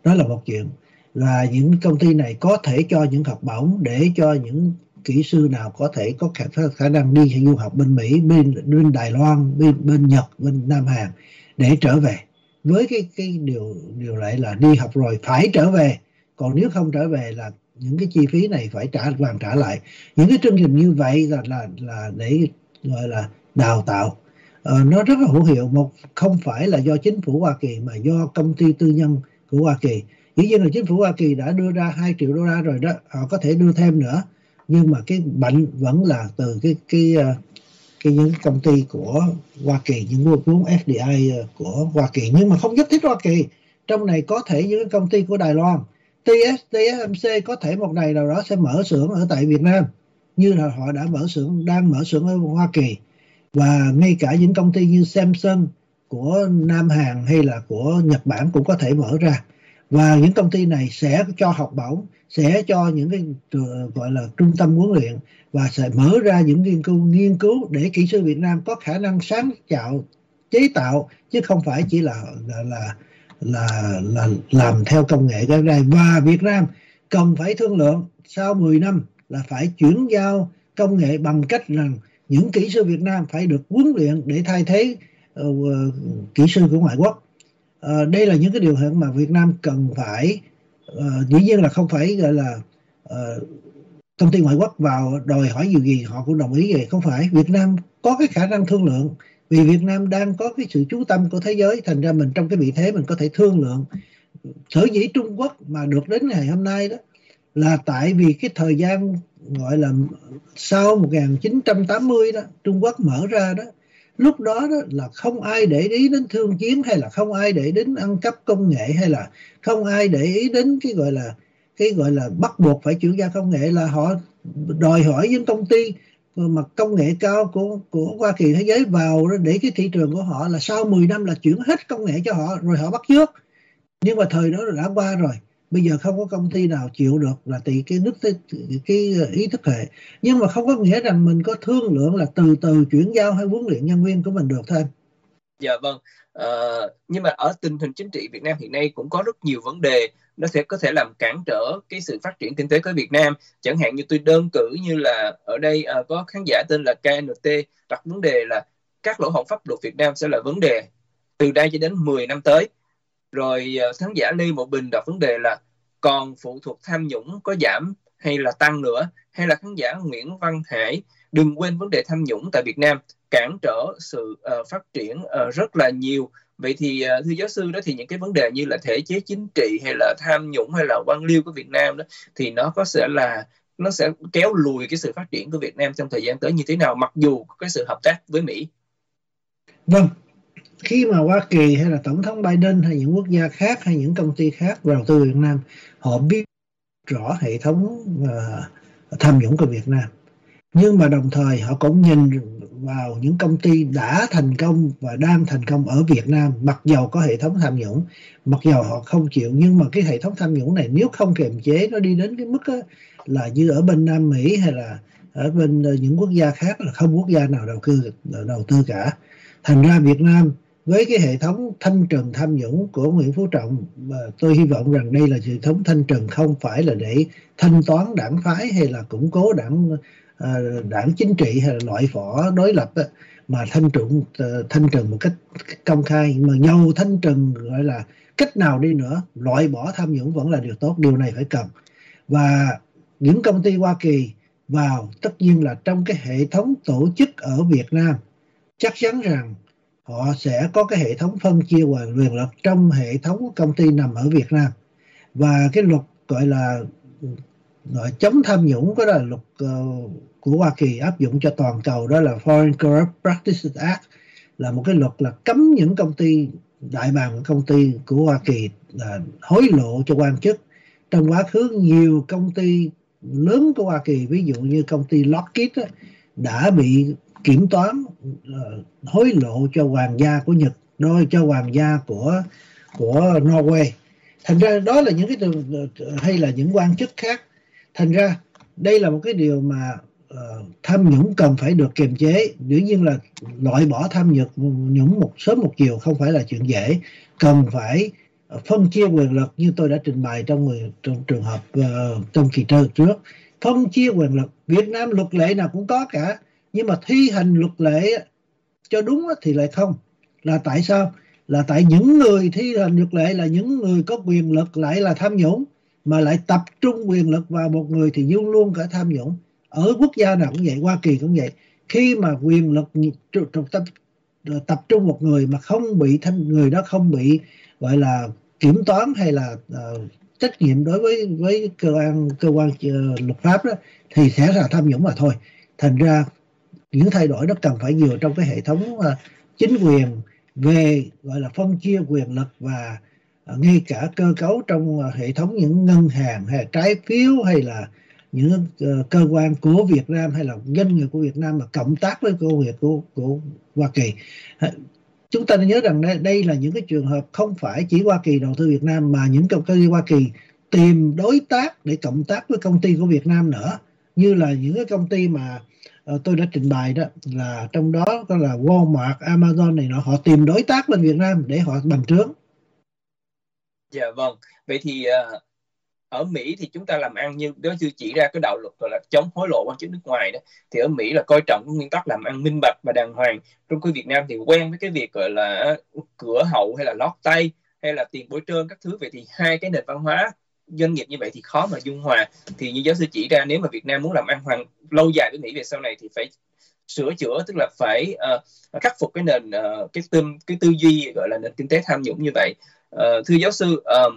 Đó là một chuyện. Là những công ty này có thể cho những học bổng để cho những kỹ sư nào có thể có khả, khả năng đi du học bên Mỹ, bên bên Đài Loan, bên bên Nhật, bên Nam Hàn để trở về. Với cái cái điều điều lại là đi học rồi phải trở về. Còn nếu không trở về là những cái chi phí này phải trả hoàn trả lại. Những cái chương trình như vậy là là là để gọi là đào tạo. Ờ, nó rất là hữu hiệu. Một không phải là do chính phủ Hoa Kỳ mà do công ty tư nhân của Hoa Kỳ. Dĩ nhiên là chính phủ Hoa Kỳ đã đưa ra 2 triệu đô la rồi đó. Họ có thể đưa thêm nữa nhưng mà cái bệnh vẫn là từ cái cái ờ, cái những công ty của Hoa Kỳ những vốn FDI ờ, của Hoa Kỳ. Nhưng mà không nhất thiết Hoa Kỳ. Trong này có thể những công ty của Đài Loan TS, TSMC có thể một ngày nào đó sẽ mở xưởng ở tại Việt Nam như là họ đã mở xưởng đang mở xưởng ở Hoa Kỳ. Và ngay cả những công ty như Samsung của Nam Hàn hay là của Nhật Bản cũng có thể mở ra và những công ty này sẽ cho học bổng sẽ cho những cái ờ, gọi là trung tâm huấn luyện và sẽ mở ra những nghiên cứu nghiên cứu để kỹ sư Việt Nam có khả năng sáng tạo chế tạo chứ không phải chỉ là là là là, là làm theo công nghệ cái này và Việt Nam cần phải thương lượng sau 10 năm là phải chuyển giao công nghệ bằng cách rằng những kỹ sư Việt Nam phải được huấn luyện để thay thế uh, kỹ sư của ngoại quốc. Ờ, đây là những cái điều kiện mà Việt Nam cần phải uh, dĩ nhiên là không phải gọi là uh, công ty ngoại quốc vào đòi hỏi điều gì họ cũng đồng ý vậy. Không phải Việt Nam có cái khả năng thương lượng. Vì Việt Nam đang có cái sự chú tâm của thế giới thành ra mình trong cái vị thế mình có thể thương lượng. Sở dĩ Trung Quốc mà được đến ngày hôm nay đó là tại vì cái thời gian gọi là sau 1980 đó Trung Quốc mở ra đó lúc đó, đó là không ai để ý đến thương chiến hay là không ai để ý đến ăn cắp công nghệ hay là không ai để ý đến cái gọi là cái gọi là bắt buộc phải chuyển giao công nghệ là họ đòi hỏi những công ty mà công nghệ cao của của Hoa Kỳ thế giới vào để cái thị trường của họ là sau 10 năm là chuyển hết công nghệ cho họ rồi họ bắt trước nhưng mà thời đó đã qua rồi bây giờ không có công ty nào chịu được là tỷ cái nước cái, cái ý thức hệ. Nhưng mà không có nghĩa rằng mình có thương lượng là từ từ chuyển giao hay huấn luyện nhân viên của mình được thôi dạ vâng. Ờ, nhưng mà ở tình hình chính trị Việt Nam hiện nay cũng có rất nhiều vấn đề. Nó sẽ có thể làm cản trở cái sự phát triển kinh tế của Việt Nam. Chẳng hạn như tôi đơn cử như là ở đây uh, có khán giả tên là KNT đặt vấn đề là các lỗ hổng pháp luật Việt Nam sẽ là vấn đề từ đây cho đến 10 năm tới rồi ờ, khán giả Lê Mộ Bình đặt vấn đề là còn phụ thuộc tham nhũng có giảm hay là tăng nữa? Hay là khán giả Nguyễn Văn Hải đừng quên vấn đề tham nhũng tại Việt Nam cản trở sự uh, phát triển uh, rất là nhiều. Vậy thì uh, thưa giáo sư đó thì những cái vấn đề như là thể chế chính trị hay là tham nhũng hay là quan liêu của Việt Nam đó thì nó có sẽ là nó sẽ kéo lùi cái sự phát triển của Việt Nam trong thời gian tới như thế nào mặc dù có cái sự hợp tác với Mỹ? Vâng khi mà Hoa Kỳ hay là Tổng thống Biden hay những quốc gia khác hay những công ty khác đầu tư Việt Nam họ biết rõ hệ thống uh, tham nhũng của Việt Nam. Nhưng mà đồng thời họ cũng nhìn vào những công ty đã thành công và đang thành công ở Việt Nam mặc dầu có hệ thống tham nhũng mặc dầu họ không chịu. Nhưng mà cái hệ thống tham nhũng này nếu không kiềm chế nó đi đến cái mức đó, là như ở bên Nam Mỹ hay là ở bên ờ, những quốc gia khác là không quốc gia nào đầu tư đầu tư cả. Thành ra Việt Nam với cái hệ thống thanh trừng tham nhũng của Nguyễn Phú Trọng, mà tôi hy vọng rằng đây là hệ thống thanh trừng không phải là để thanh toán đảng phái hay là củng cố đảng à, đảng chính trị hay là loại bỏ đối lập mà thanh trừng ờ, thanh trừng một cách công khai. Mà nhau thanh trừng gọi là cách nào đi nữa, loại bỏ tham nhũng vẫn là điều tốt, điều này phải cần. Và những công ty Hoa Kỳ vào, tất nhiên là trong cái hệ thống tổ chức ở Việt Nam, chắc chắn rằng họ sẽ có cái hệ thống phân chia quyền lực trong hệ thống công ty nằm ở Việt Nam. Và cái luật gọi là gọi chống tham nhũng đó là luật uh, của Hoa Kỳ áp dụng cho toàn cầu đó là Foreign Corrupt Practices Act là một cái luật là cấm những công ty đại bàng công ty của Hoa Kỳ là hối lộ cho quan chức. Trong quá khứ nhiều công ty lớn của Hoa Kỳ ví dụ như công ty Lockheed đã bị kiểm toán uh, hối lộ cho hoàng gia của Nhật đôi cho hoàng gia của của Norway. Thành ra đó là những cái hay là những quan chức khác. Thành ra đây là một cái điều mà uh, tham nhũng cần phải được kiềm chế. Dĩ nhiên là loại bỏ tham nhũng nhũng một sớm một chiều không phải là chuyện dễ. Cần phải phân chia quyền lực như tôi đã trình bày trong trong trường hợp uh, trong kỳ trơ trước. Phân chia quyền lực. Việt Nam luật lệ nào cũng có cả nhưng mà thi hành luật lệ cho đúng thì lại không. Là tại sao? Là tại những người thi hành luật lệ là những người có quyền lực lại là tham nhũng mà lại tập trung quyền lực vào một người thì luôn luôn cả tham nhũng. Ở quốc gia nào cũng vậy Hoa Kỳ cũng vậy. Khi mà quyền lực tập tập trung một người mà không bị thanh người đó không bị gọi là kiểm toán hay là uh, trách nhiệm đối với với cơ quan cơ quan uh, luật pháp đó thì sẽ là tham nhũng mà thôi. Thành ra những thay đổi đó cần phải nhiều trong cái hệ thống uh, chính quyền về gọi là phân chia quyền lực và uh, ngay cả cơ cấu trong uh, hệ thống những ngân hàng hay trái phiếu hay là những uh, cơ quan của Việt Nam hay là doanh nghiệp của Việt Nam mà cộng tác với công việc của của Hoa Kỳ. Chúng ta nên nhớ rằng đây, đây là những cái trường hợp không phải chỉ Hoa Kỳ đầu tư Việt Nam mà những công ty Hoa Kỳ tìm đối tác để cộng tác với công ty của Việt Nam nữa. Như là những cái công ty mà Ờ, tôi đã trình bày đó là trong đó có là Walmart, Amazon này nọ họ tìm đối tác bên Việt Nam để họ bằng trướng. Dạ vâng. Vậy thì ờ, ở Mỹ thì chúng ta làm ăn như đó chưa chỉ ra cái đạo luật gọi là chống hối lộ quan chức nước ngoài đó thì ở Mỹ là coi trọng cái nguyên tắc làm ăn minh bạch và đàng hoàng trong khi Việt Nam thì quen với cái việc gọi là cửa hậu hay là lót tay hay là tiền bôi trơn các thứ vậy thì hai cái nền văn hóa doanh nghiệp như vậy thì khó mà dung hòa. Thì như giáo sư chỉ ra nếu mà Việt Nam muốn làm ăn hoàng lâu dài với Mỹ về sau này thì phải sửa chữa tức là phải uh, khắc phục cái nền uh, cái tư cái tư duy gọi là nền kinh tế tham nhũng như vậy. Uh, thưa giáo sư uh,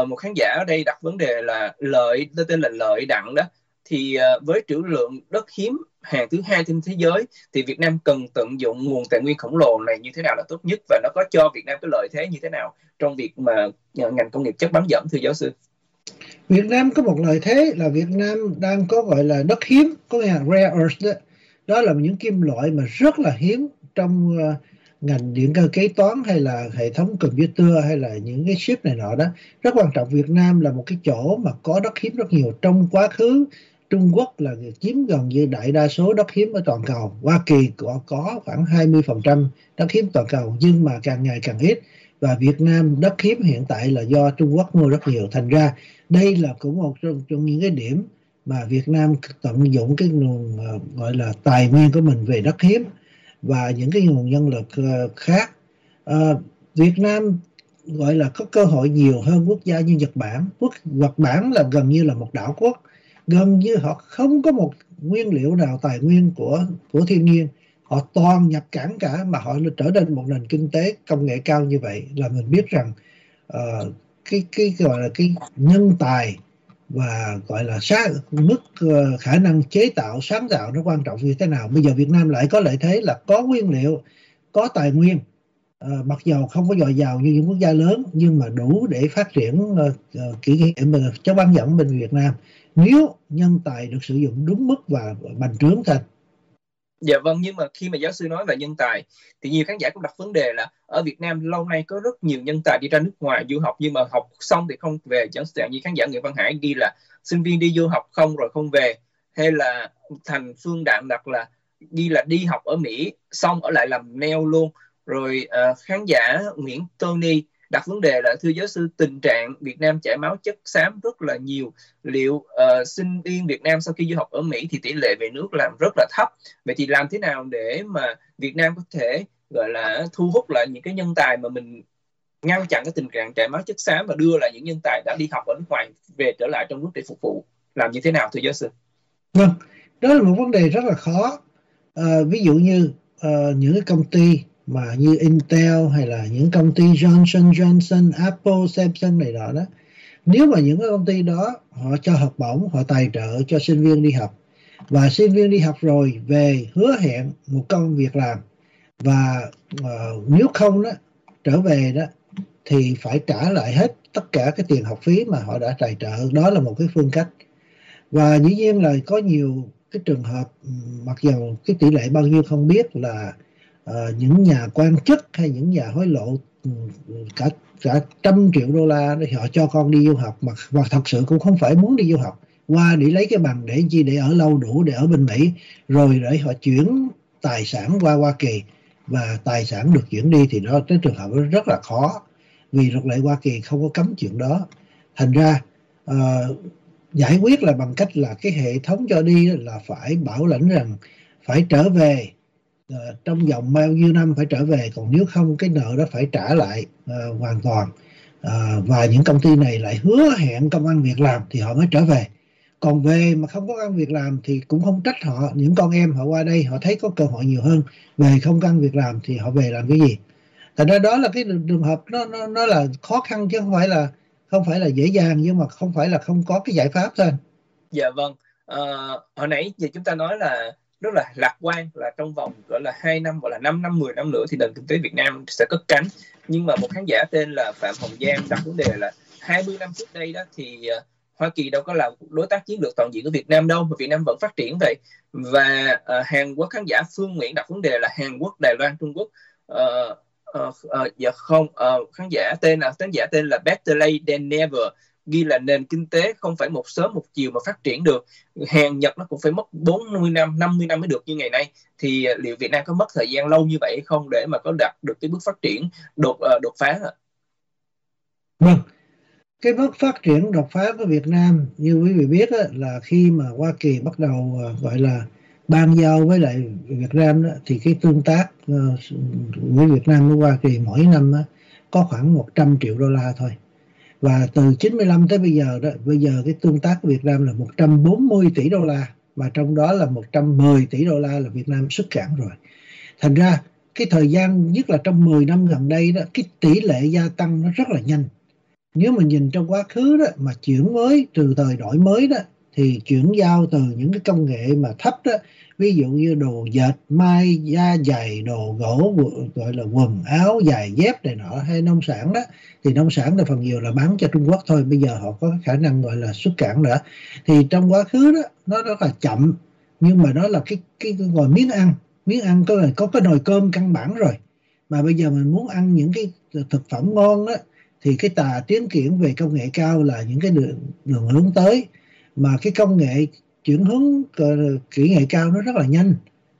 uh, một khán giả ở đây đặt vấn đề là lợi tên là lợi đặng đó. Thì uh, với trữ lượng đất hiếm hàng thứ hai trên thế giới thì Việt Nam cần tận dụng nguồn tài nguyên khổng lồ này như thế nào là tốt nhất? Và nó có cho Việt Nam cái lợi thế như thế nào trong việc mà ngành công nghiệp chất bán dẫn thưa giáo sư? Việt Nam có một lợi thế là Việt Nam đang có gọi là đất hiếm, có nghĩa là rare earth đó. Đó là những kim loại mà rất là hiếm trong uh, ngành điện cơ kế toán hay là hệ thống computer hay là những cái ship này nọ đó. Rất quan trọng Việt Nam là một cái chỗ mà có đất hiếm rất nhiều. Trong quá khứ Trung Quốc là chiếm gần như đại đa số đất hiếm ở toàn cầu. Hoa Kỳ có, có khoảng 20% đất hiếm toàn cầu nhưng mà càng ngày càng ít và Việt Nam đất hiếm hiện tại là do Trung Quốc mua rất nhiều. Thành ra đây là cũng một trong, trong những cái điểm mà Việt Nam tận dụng cái nguồn à, gọi là tài nguyên của mình về đất hiếm và những cái nguồn nhân lực à, khác. À, Việt Nam gọi là có cơ hội nhiều hơn quốc gia như Nhật Bản. Quốc Nhật Bản là gần như là một đảo quốc gần như họ không có một nguyên liệu nào tài nguyên của của thiên nhiên họ toàn nhập cảng cả mà họ trở nên một nền kinh tế công nghệ cao như vậy là mình biết rằng uh, cái cái gọi là cái nhân tài và gọi là sáng, mức uh, khả năng chế tạo sáng tạo nó quan trọng như thế nào. Bây giờ Việt Nam lại có lợi thế là có nguyên liệu có tài nguyên uh, mặc dầu không có dồi dào như những quốc gia lớn nhưng mà đủ để phát triển uh, kỹ nghệ cho bán dẫn bên Việt Nam. Nếu nhân tài được sử dụng đúng mức và bành trướng thành Dạ vâng, nhưng mà khi mà giáo sư nói về nhân tài thì nhiều khán giả cũng đặt vấn đề là ở Việt Nam lâu nay có rất nhiều nhân tài đi ra nước ngoài du học nhưng mà học xong thì không về. Chẳng hạn như khán giả Nguyễn Văn Hải ghi là sinh viên đi du học không rồi không về hay là thành Phương Đạm đặt là ghi là đi học ở Mỹ xong ở lại làm nail luôn. Rồi uh, khán giả Nguyễn Tony đặt vấn đề là thưa giáo sư tình trạng Việt Nam chảy máu chất xám rất là nhiều. Liệu uh, sinh viên Việt Nam sau khi du học ở Mỹ thì tỷ lệ về nước làm rất là thấp. Vậy thì làm thế nào để mà Việt Nam có thể gọi là thu hút lại những cái nhân tài mà mình ngăn chặn cái tình trạng chảy máu chất xám và đưa lại những nhân tài đã đi học ở nước ngoài về trở lại trong nước để phục vụ? Làm như thế nào thưa giáo sư? Vâng đó là một vấn đề rất là khó. À, ví dụ như uh, những cái công ty mà như Intel hay là những công ty Johnson Johnson, Apple, Samsung này đó đó nếu mà những cái công ty đó họ cho học bổng họ tài trợ cho sinh viên đi học và sinh viên đi học rồi về hứa hẹn một công việc làm và uh, nếu không đó trở về đó thì phải trả lại hết tất cả cái tiền học phí mà họ đã tài trợ. Đó là một cái phương cách. Và dĩ nhiên là có nhiều cái trường hợp mặc dù cái tỷ lệ bao nhiêu không biết là uh, những nhà quan chức hay những nhà hối lộ ừ, cả cả trăm triệu đô la để họ cho con đi du học mà và thật sự cũng không phải muốn đi du học. Qua để lấy cái bằng để chi để ở lâu đủ để ở bên Mỹ rồi để họ chuyển tài sản qua Hoa Kỳ. Và tài sản được chuyển đi thì nó cái trường hợp đó rất là khó vì luật lệ Hoa Kỳ không có cấm chuyện đó. Thành ra uh, giải quyết là bằng cách là cái hệ thống cho đi là phải bảo lãnh rằng phải trở về uh, trong vòng bao nhiêu năm phải trở về còn nếu không cái nợ đó phải trả lại uh, hoàn toàn. Uh, và những công ty này lại hứa hẹn công ăn việc làm thì họ mới trở về. Còn về mà không có công việc làm thì cũng không trách họ. Những con em họ qua đây họ thấy có cơ hội nhiều hơn. Về không công việc làm thì họ về làm cái gì? Thành ra đó là cái trường hợp nó nó nó là khó khăn chứ không phải là không phải là dễ dàng nhưng mà không phải là không có cái giải pháp thôi. Dạ vâng. À, hồi nãy giờ chúng ta nói là rất là lạc quan là trong vòng gọi là hai năm hoặc là 5 năm 10 năm nữa thì nền kinh tế Việt Nam sẽ cất cánh. Nhưng mà một khán giả tên là Phạm Hồng Giang đặt vấn đề là 20 năm trước đây đó thì uh, Hoa Kỳ đâu có là đối tác chiến lược toàn diện của Việt Nam đâu mà Việt Nam vẫn phát triển vậy. Và uh, Hàn Quốc khán giả Phương Nguyễn đặt vấn đề là Hàn Quốc Đài Loan Trung Quốc uh, uh, uh, dạ không uh, khán giả tên là khán giả tên là Better Late Than Never ghi là nền kinh tế không phải một sớm một chiều mà phát triển được. Hàng Nhật nó cũng phải mất 40 năm 50 năm mới được như ngày nay. Thì à, liệu Việt Nam có mất thời gian lâu như vậy không để mà có đạt được cái bước phát triển đột à, đột phá ạ? Vâng. Cái bước phát triển đột phá của Việt Nam như quý vị biết đó, là khi mà Hoa Kỳ bắt đầu à, gọi là ban giao với lại Việt Nam đó, thì cái tương tác ờ, với Việt Nam với Hoa Kỳ mỗi năm đó, có khoảng 100 triệu đô la thôi và từ 95 tới bây giờ đó, bây giờ cái tương tác của Việt Nam là 140 tỷ đô la và trong đó là 110 tỷ đô la là Việt Nam xuất cảng rồi. Thành ra cái thời gian, nhất là trong 10 năm gần đây đó, cái tỷ lệ gia tăng nó rất là nhanh. Nếu mà nhìn trong quá khứ đó, mà chuyển mới từ thời đổi mới đó, thì chuyển giao từ những cái công nghệ mà thấp đó ví dụ như đồ dệt mai da dày đồ gỗ gọi là quần áo giày dép này nọ hay nông sản đó thì nông sản là phần nhiều là bán cho Trung Quốc thôi. Bây giờ họ có khả năng gọi là xuất cảng nữa. Thì trong quá khứ đó nó rất là chậm nhưng mà đó là cái cái, cái gọi miếng ăn. Miếng ăn có có cái nồi cơm căn bản rồi. Mà bây giờ mình muốn ăn những cái thực phẩm ngon đó thì cái tà tiến triển về công nghệ cao là những cái đường, đường hướng tới. Mà cái công nghệ chuyển hướng ờ, kỹ nghệ cao nó rất là nhanh.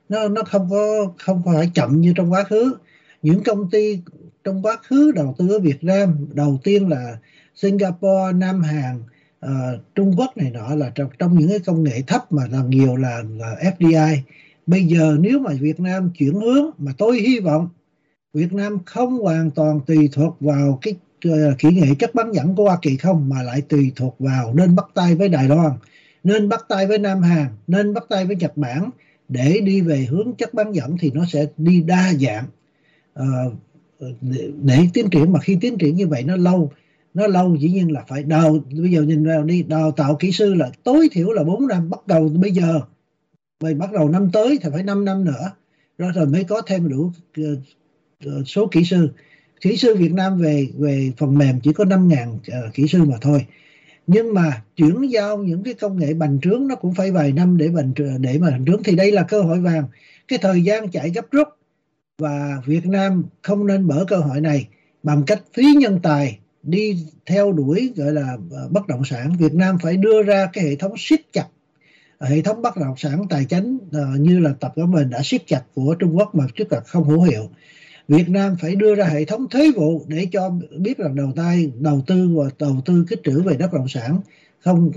Nó nó không có không phải chậm như trong quá khứ. Những công ty trong quá khứ đầu tư ở Việt Nam đầu tiên là Singapore, Nam Hàn, uh, Trung Quốc này nọ là trong, trong những cái công nghệ thấp mà là nhiều là, là FDI. Bây giờ nếu mà Việt Nam chuyển hướng mà tôi hy vọng Việt Nam không hoàn toàn tùy thuộc vào cái ờ, kỹ nghệ chất bán dẫn của Hoa Kỳ không mà lại tùy thuộc vào nên bắt tay với Đài Loan, nên bắt tay với Nam Hàn, nên bắt tay với Nhật Bản để đi về hướng chất bán dẫn thì nó sẽ đi đa dạng. Uh, để, để tiến triển mà khi tiến triển như vậy nó lâu nó lâu dĩ nhiên là phải đào bây giờ nhìn vào đi đào tạo kỹ sư là tối thiểu là 4 năm bắt đầu bây giờ. Vậy bắt đầu năm tới thì phải 5 năm nữa. Rồi rồi mới có thêm đủ uh, số kỹ sư. Kỹ sư Việt Nam về về phần mềm chỉ có 5.000 uh, kỹ sư mà thôi nhưng mà chuyển giao những cái công nghệ bành trướng nó cũng phải vài năm để bành để mà bành trướng. Thì đây là cơ hội vàng. Cái thời gian chạy gấp rút và Việt Nam không nên mở cơ hội này bằng cách phí nhân tài đi theo đuổi, gọi là ờ, bất động sản. Việt Nam phải đưa ra cái hệ thống siết chặt, hệ thống bất động sản tài chính ờ, như là tập của mình đã siết chặt của Trung Quốc mà trước là không hữu hiệu. Việt Nam phải đưa ra hệ thống thuế vụ để cho biết rằng đầu tay đầu tư và đầu tư kích trữ về đất bất động sản không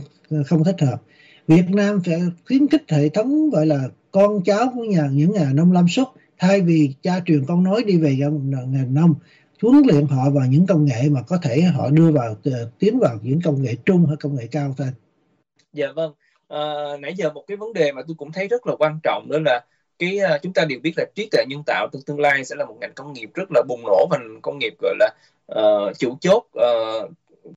không thích hợp. Việt Nam phải khuyến khích hệ thống gọi là con cháu của nhà những nhà nông lâm xuất thay vì cha truyền con nói đi về ngành nông huấn luyện họ vào những công nghệ mà có thể họ đưa vào ờ, tiến vào những công nghệ trung hay công nghệ cao thôi. Dạ vâng. À, nãy giờ một cái vấn đề mà tôi cũng thấy rất là quan trọng đó là cái uh, chúng ta đều biết là trí tuệ nhân tạo trong tương lai sẽ là một ngành công nghiệp rất là bùng nổ và công nghiệp gọi là uh, chủ chốt uh,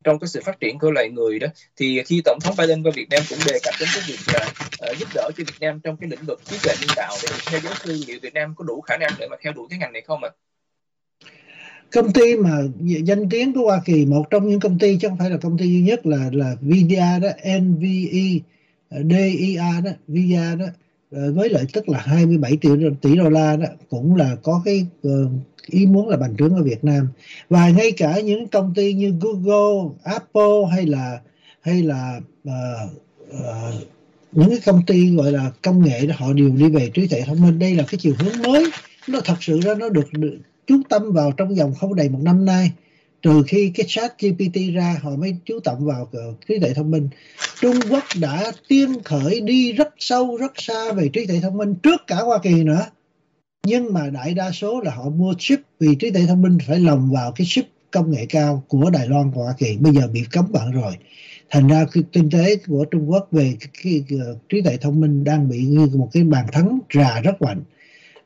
trong cái sự phát triển của loài người đó thì khi tổng thống Biden qua Việt Nam cũng đề cập đến cái việc là uh, giúp đỡ cho Việt Nam trong cái lĩnh vực trí tuệ nhân tạo thì theo giáo sư liệu Việt Nam có đủ khả năng để mà theo đuổi cái ngành này không ạ? công ty mà danh tiếng của Hoa Kỳ một trong những công ty chứ không phải là công ty duy nhất là là VDA đó NVE DIA đó VDA đó Ờ, với lợi tức là 27 triệu tỷ đô la đó cũng là có cái ờ, ý muốn là bành trướng ở Việt Nam. Và ngay cả những công ty như Google, Apple hay là hay là uh, uh, những cái công ty gọi là công nghệ đó họ đều đi về trí tuệ thông minh. Đây là cái chiều hướng mới. Nó thật sự ra nó được, được chú tâm vào trong vòng không đầy một năm nay trừ khi cái chat GPT ra họ mới chú trọng vào trí tuệ thông minh. Trung Quốc đã tiên khởi đi rất sâu rất xa về trí tuệ thông minh trước cả Hoa Kỳ nữa. Nhưng mà đại đa số là họ mua chip vì trí tuệ thông minh phải lồng vào cái chip công nghệ cao của Đài Loan và Hoa Kỳ. Bây giờ bị cấm vận rồi. Thành ra cái kinh tế của Trung Quốc về cái, cái, trí tuệ thông minh đang bị như một cái bàn thắng rà rất mạnh.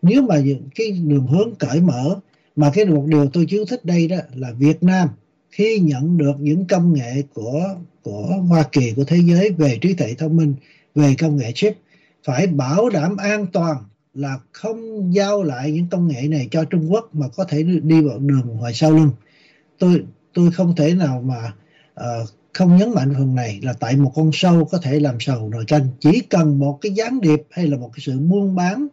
Nếu mà cái đường hướng cởi mở mà cái một điều tôi chú thích đây đó là Việt Nam khi nhận được những công nghệ của của Hoa Kỳ của thế giới về trí tuệ thông minh về công nghệ chip phải bảo đảm an toàn là không giao lại những công nghệ này cho Trung Quốc mà có thể đi vào đường ngoài sau lưng. Tôi tôi không thể nào mà uh, không nhấn mạnh phần này là tại một con sâu có thể làm sầu nồi canh chỉ cần một cái gián điệp hay là một cái sự buôn bán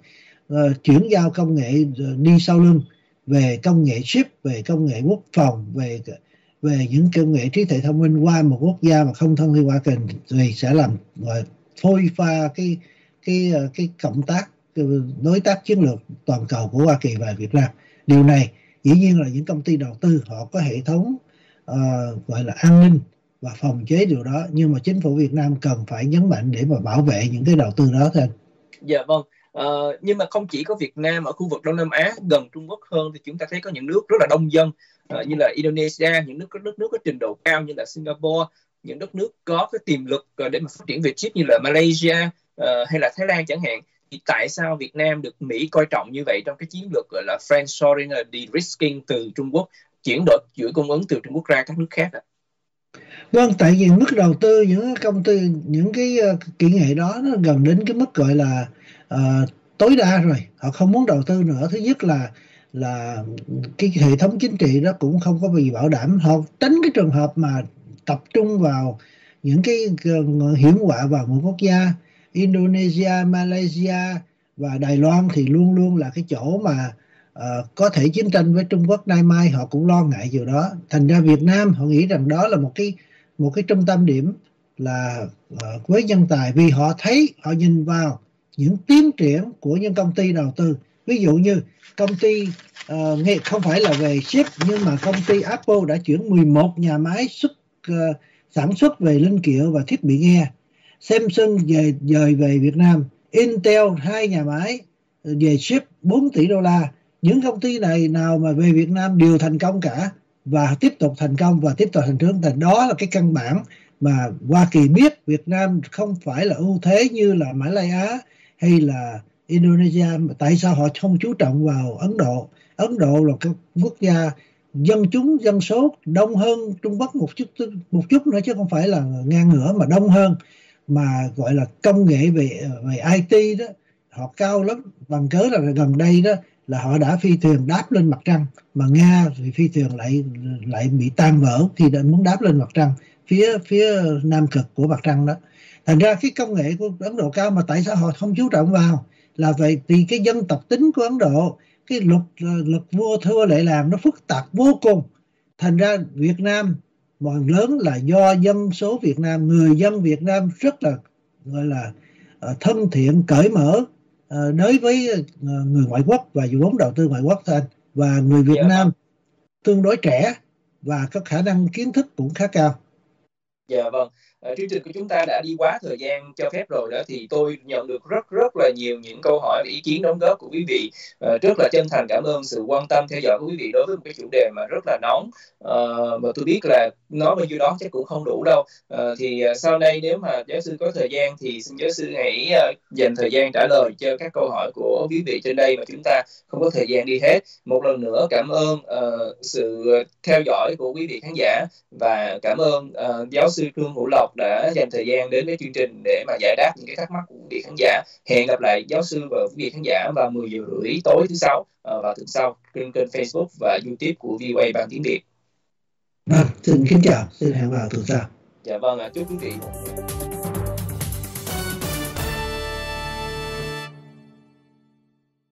uh, chuyển giao công nghệ uh, đi sau lưng về công nghệ chip về công nghệ quốc phòng về về những công nghệ trí tuệ thông minh qua một quốc gia mà không thân liên Hoa Kỳ thì sẽ làm gọi phôi pha cái cái ờ, cái cộng tác đối tác chiến lược toàn cầu của Hoa Kỳ và Việt Nam điều này dĩ nhiên là những công ty đầu tư họ có hệ thống uh, gọi là an ninh và phòng chế điều đó nhưng mà chính phủ Việt Nam cần phải nhấn mạnh để mà bảo vệ những cái đầu tư đó thôi. Dạ vâng. Uh, nhưng mà không chỉ có Việt Nam ở khu vực Đông Nam Á gần Trung Quốc hơn thì chúng ta thấy có những nước rất là đông dân uh, như là Indonesia, những nước các nước nước có trình độ cao như là Singapore, những đất nước có cái tiềm lực uh, để mà phát triển về chip như là Malaysia uh, hay là Thái Lan chẳng hạn thì tại sao Việt Nam được Mỹ coi trọng như vậy trong cái chiến lược gọi là friendshoring de-risking từ Trung Quốc chuyển đổi chuỗi cung ứng từ Trung Quốc ra các nước khác ạ? Vâng, tại vì mức đầu tư những công ty những cái uh, kỹ nghệ đó nó gần đến cái mức gọi là uh, tối đa rồi, họ không muốn đầu tư nữa. Thứ nhất là là cái hệ thống chính trị đó cũng không có gì bảo đảm, họ tránh cái trường hợp mà tập trung vào những cái ờ, hiểm họa vào một quốc gia Indonesia, Malaysia và Đài Loan thì luôn luôn là cái chỗ mà uh, có thể chiến tranh với Trung Quốc nay mai họ cũng lo ngại điều đó. Thành ra Việt Nam họ nghĩ rằng đó là một cái một cái trung tâm điểm là uh, với nhân tài vì họ thấy họ nhìn vào những tiến triển của những công ty đầu tư. Ví dụ như công ty uh, nghe không phải là về chip nhưng mà công ty Apple đã chuyển 11 nhà máy xuất uh, sản xuất về linh kiện và thiết bị nghe. Samsung về dời về Việt Nam. Intel hai nhà máy về chip 4 tỷ đô la. Những công ty này nào mà về Việt Nam đều thành công cả và tiếp tục thành công và tiếp tục thành trưởng. Thành đó là cái căn bản mà Hoa Kỳ biết Việt Nam không phải là ưu thế như là Mã Lai Á hay là Indonesia, mà tại sao họ không chú trọng vào Ấn Độ? Ấn Độ là cái quốc gia dân chúng, dân số đông hơn Trung Quốc một chút một chút nữa, chứ không phải là ngang ngửa mà đông hơn. Mà gọi là công nghệ về về IT đó, họ cao lắm. Bằng cớ là gần đây đó, là họ đã phi thuyền đáp lên mặt trăng. Mà nga thì phi thuyền lại lại bị tan vỡ thì đã muốn đáp lên mặt trăng. Phía phía nam cực của mặt trăng đó thành ra cái công nghệ của ấn độ cao mà tại sao họ không chú trọng vào là vậy vì cái dân tộc tính của ấn độ cái luật luật vua thua lệ làm nó phức tạp vô cùng thành ra việt nam phần lớn là do dân số việt nam người dân việt nam rất là gọi là uh, thân thiện cởi mở uh, đối với uh, người ngoại quốc và vốn đầu tư ngoại quốc thôi và người Việt yeah. Nam tương đối trẻ và có khả năng kiến thức cũng khá cao. Dạ vâng, Ờ, chương trình của chúng ta đã đi quá thời gian cho phép rồi đó thì tôi nhận được rất rất là nhiều những câu hỏi và ý kiến đóng góp của quý vị. Uh, rất là chân thành cảm ơn sự quan tâm theo dõi của quý vị đối với một cái chủ đề mà rất là nóng. Uh, mà tôi biết là nói bao nhiêu đó chắc cũng không đủ đâu. Thì sau đây nếu mà giáo sư có thời gian thì xin giáo sư hãy dành thời gian trả lời cho các câu hỏi của quý vị trên đây mà chúng ta không có thời gian đi hết. Một lần nữa cảm ơn uh, sự theo dõi của quý vị khán giả và cảm ơn uh, giáo sư Trương Hữu Lộc đã dành thời gian đến với chương trình để mà giải đáp những cái thắc mắc của quý vị khán giả. Hẹn gặp lại giáo sư và quý vị khán giả vào 10 giờ rưỡi tối thứ sáu uh, vào tuần sau trên kênh Facebook và YouTube của VOA bằng tiếng Việt. À, xin kính chào, xin hẹn vào tuần sau. Dạ vâng chúc quý vị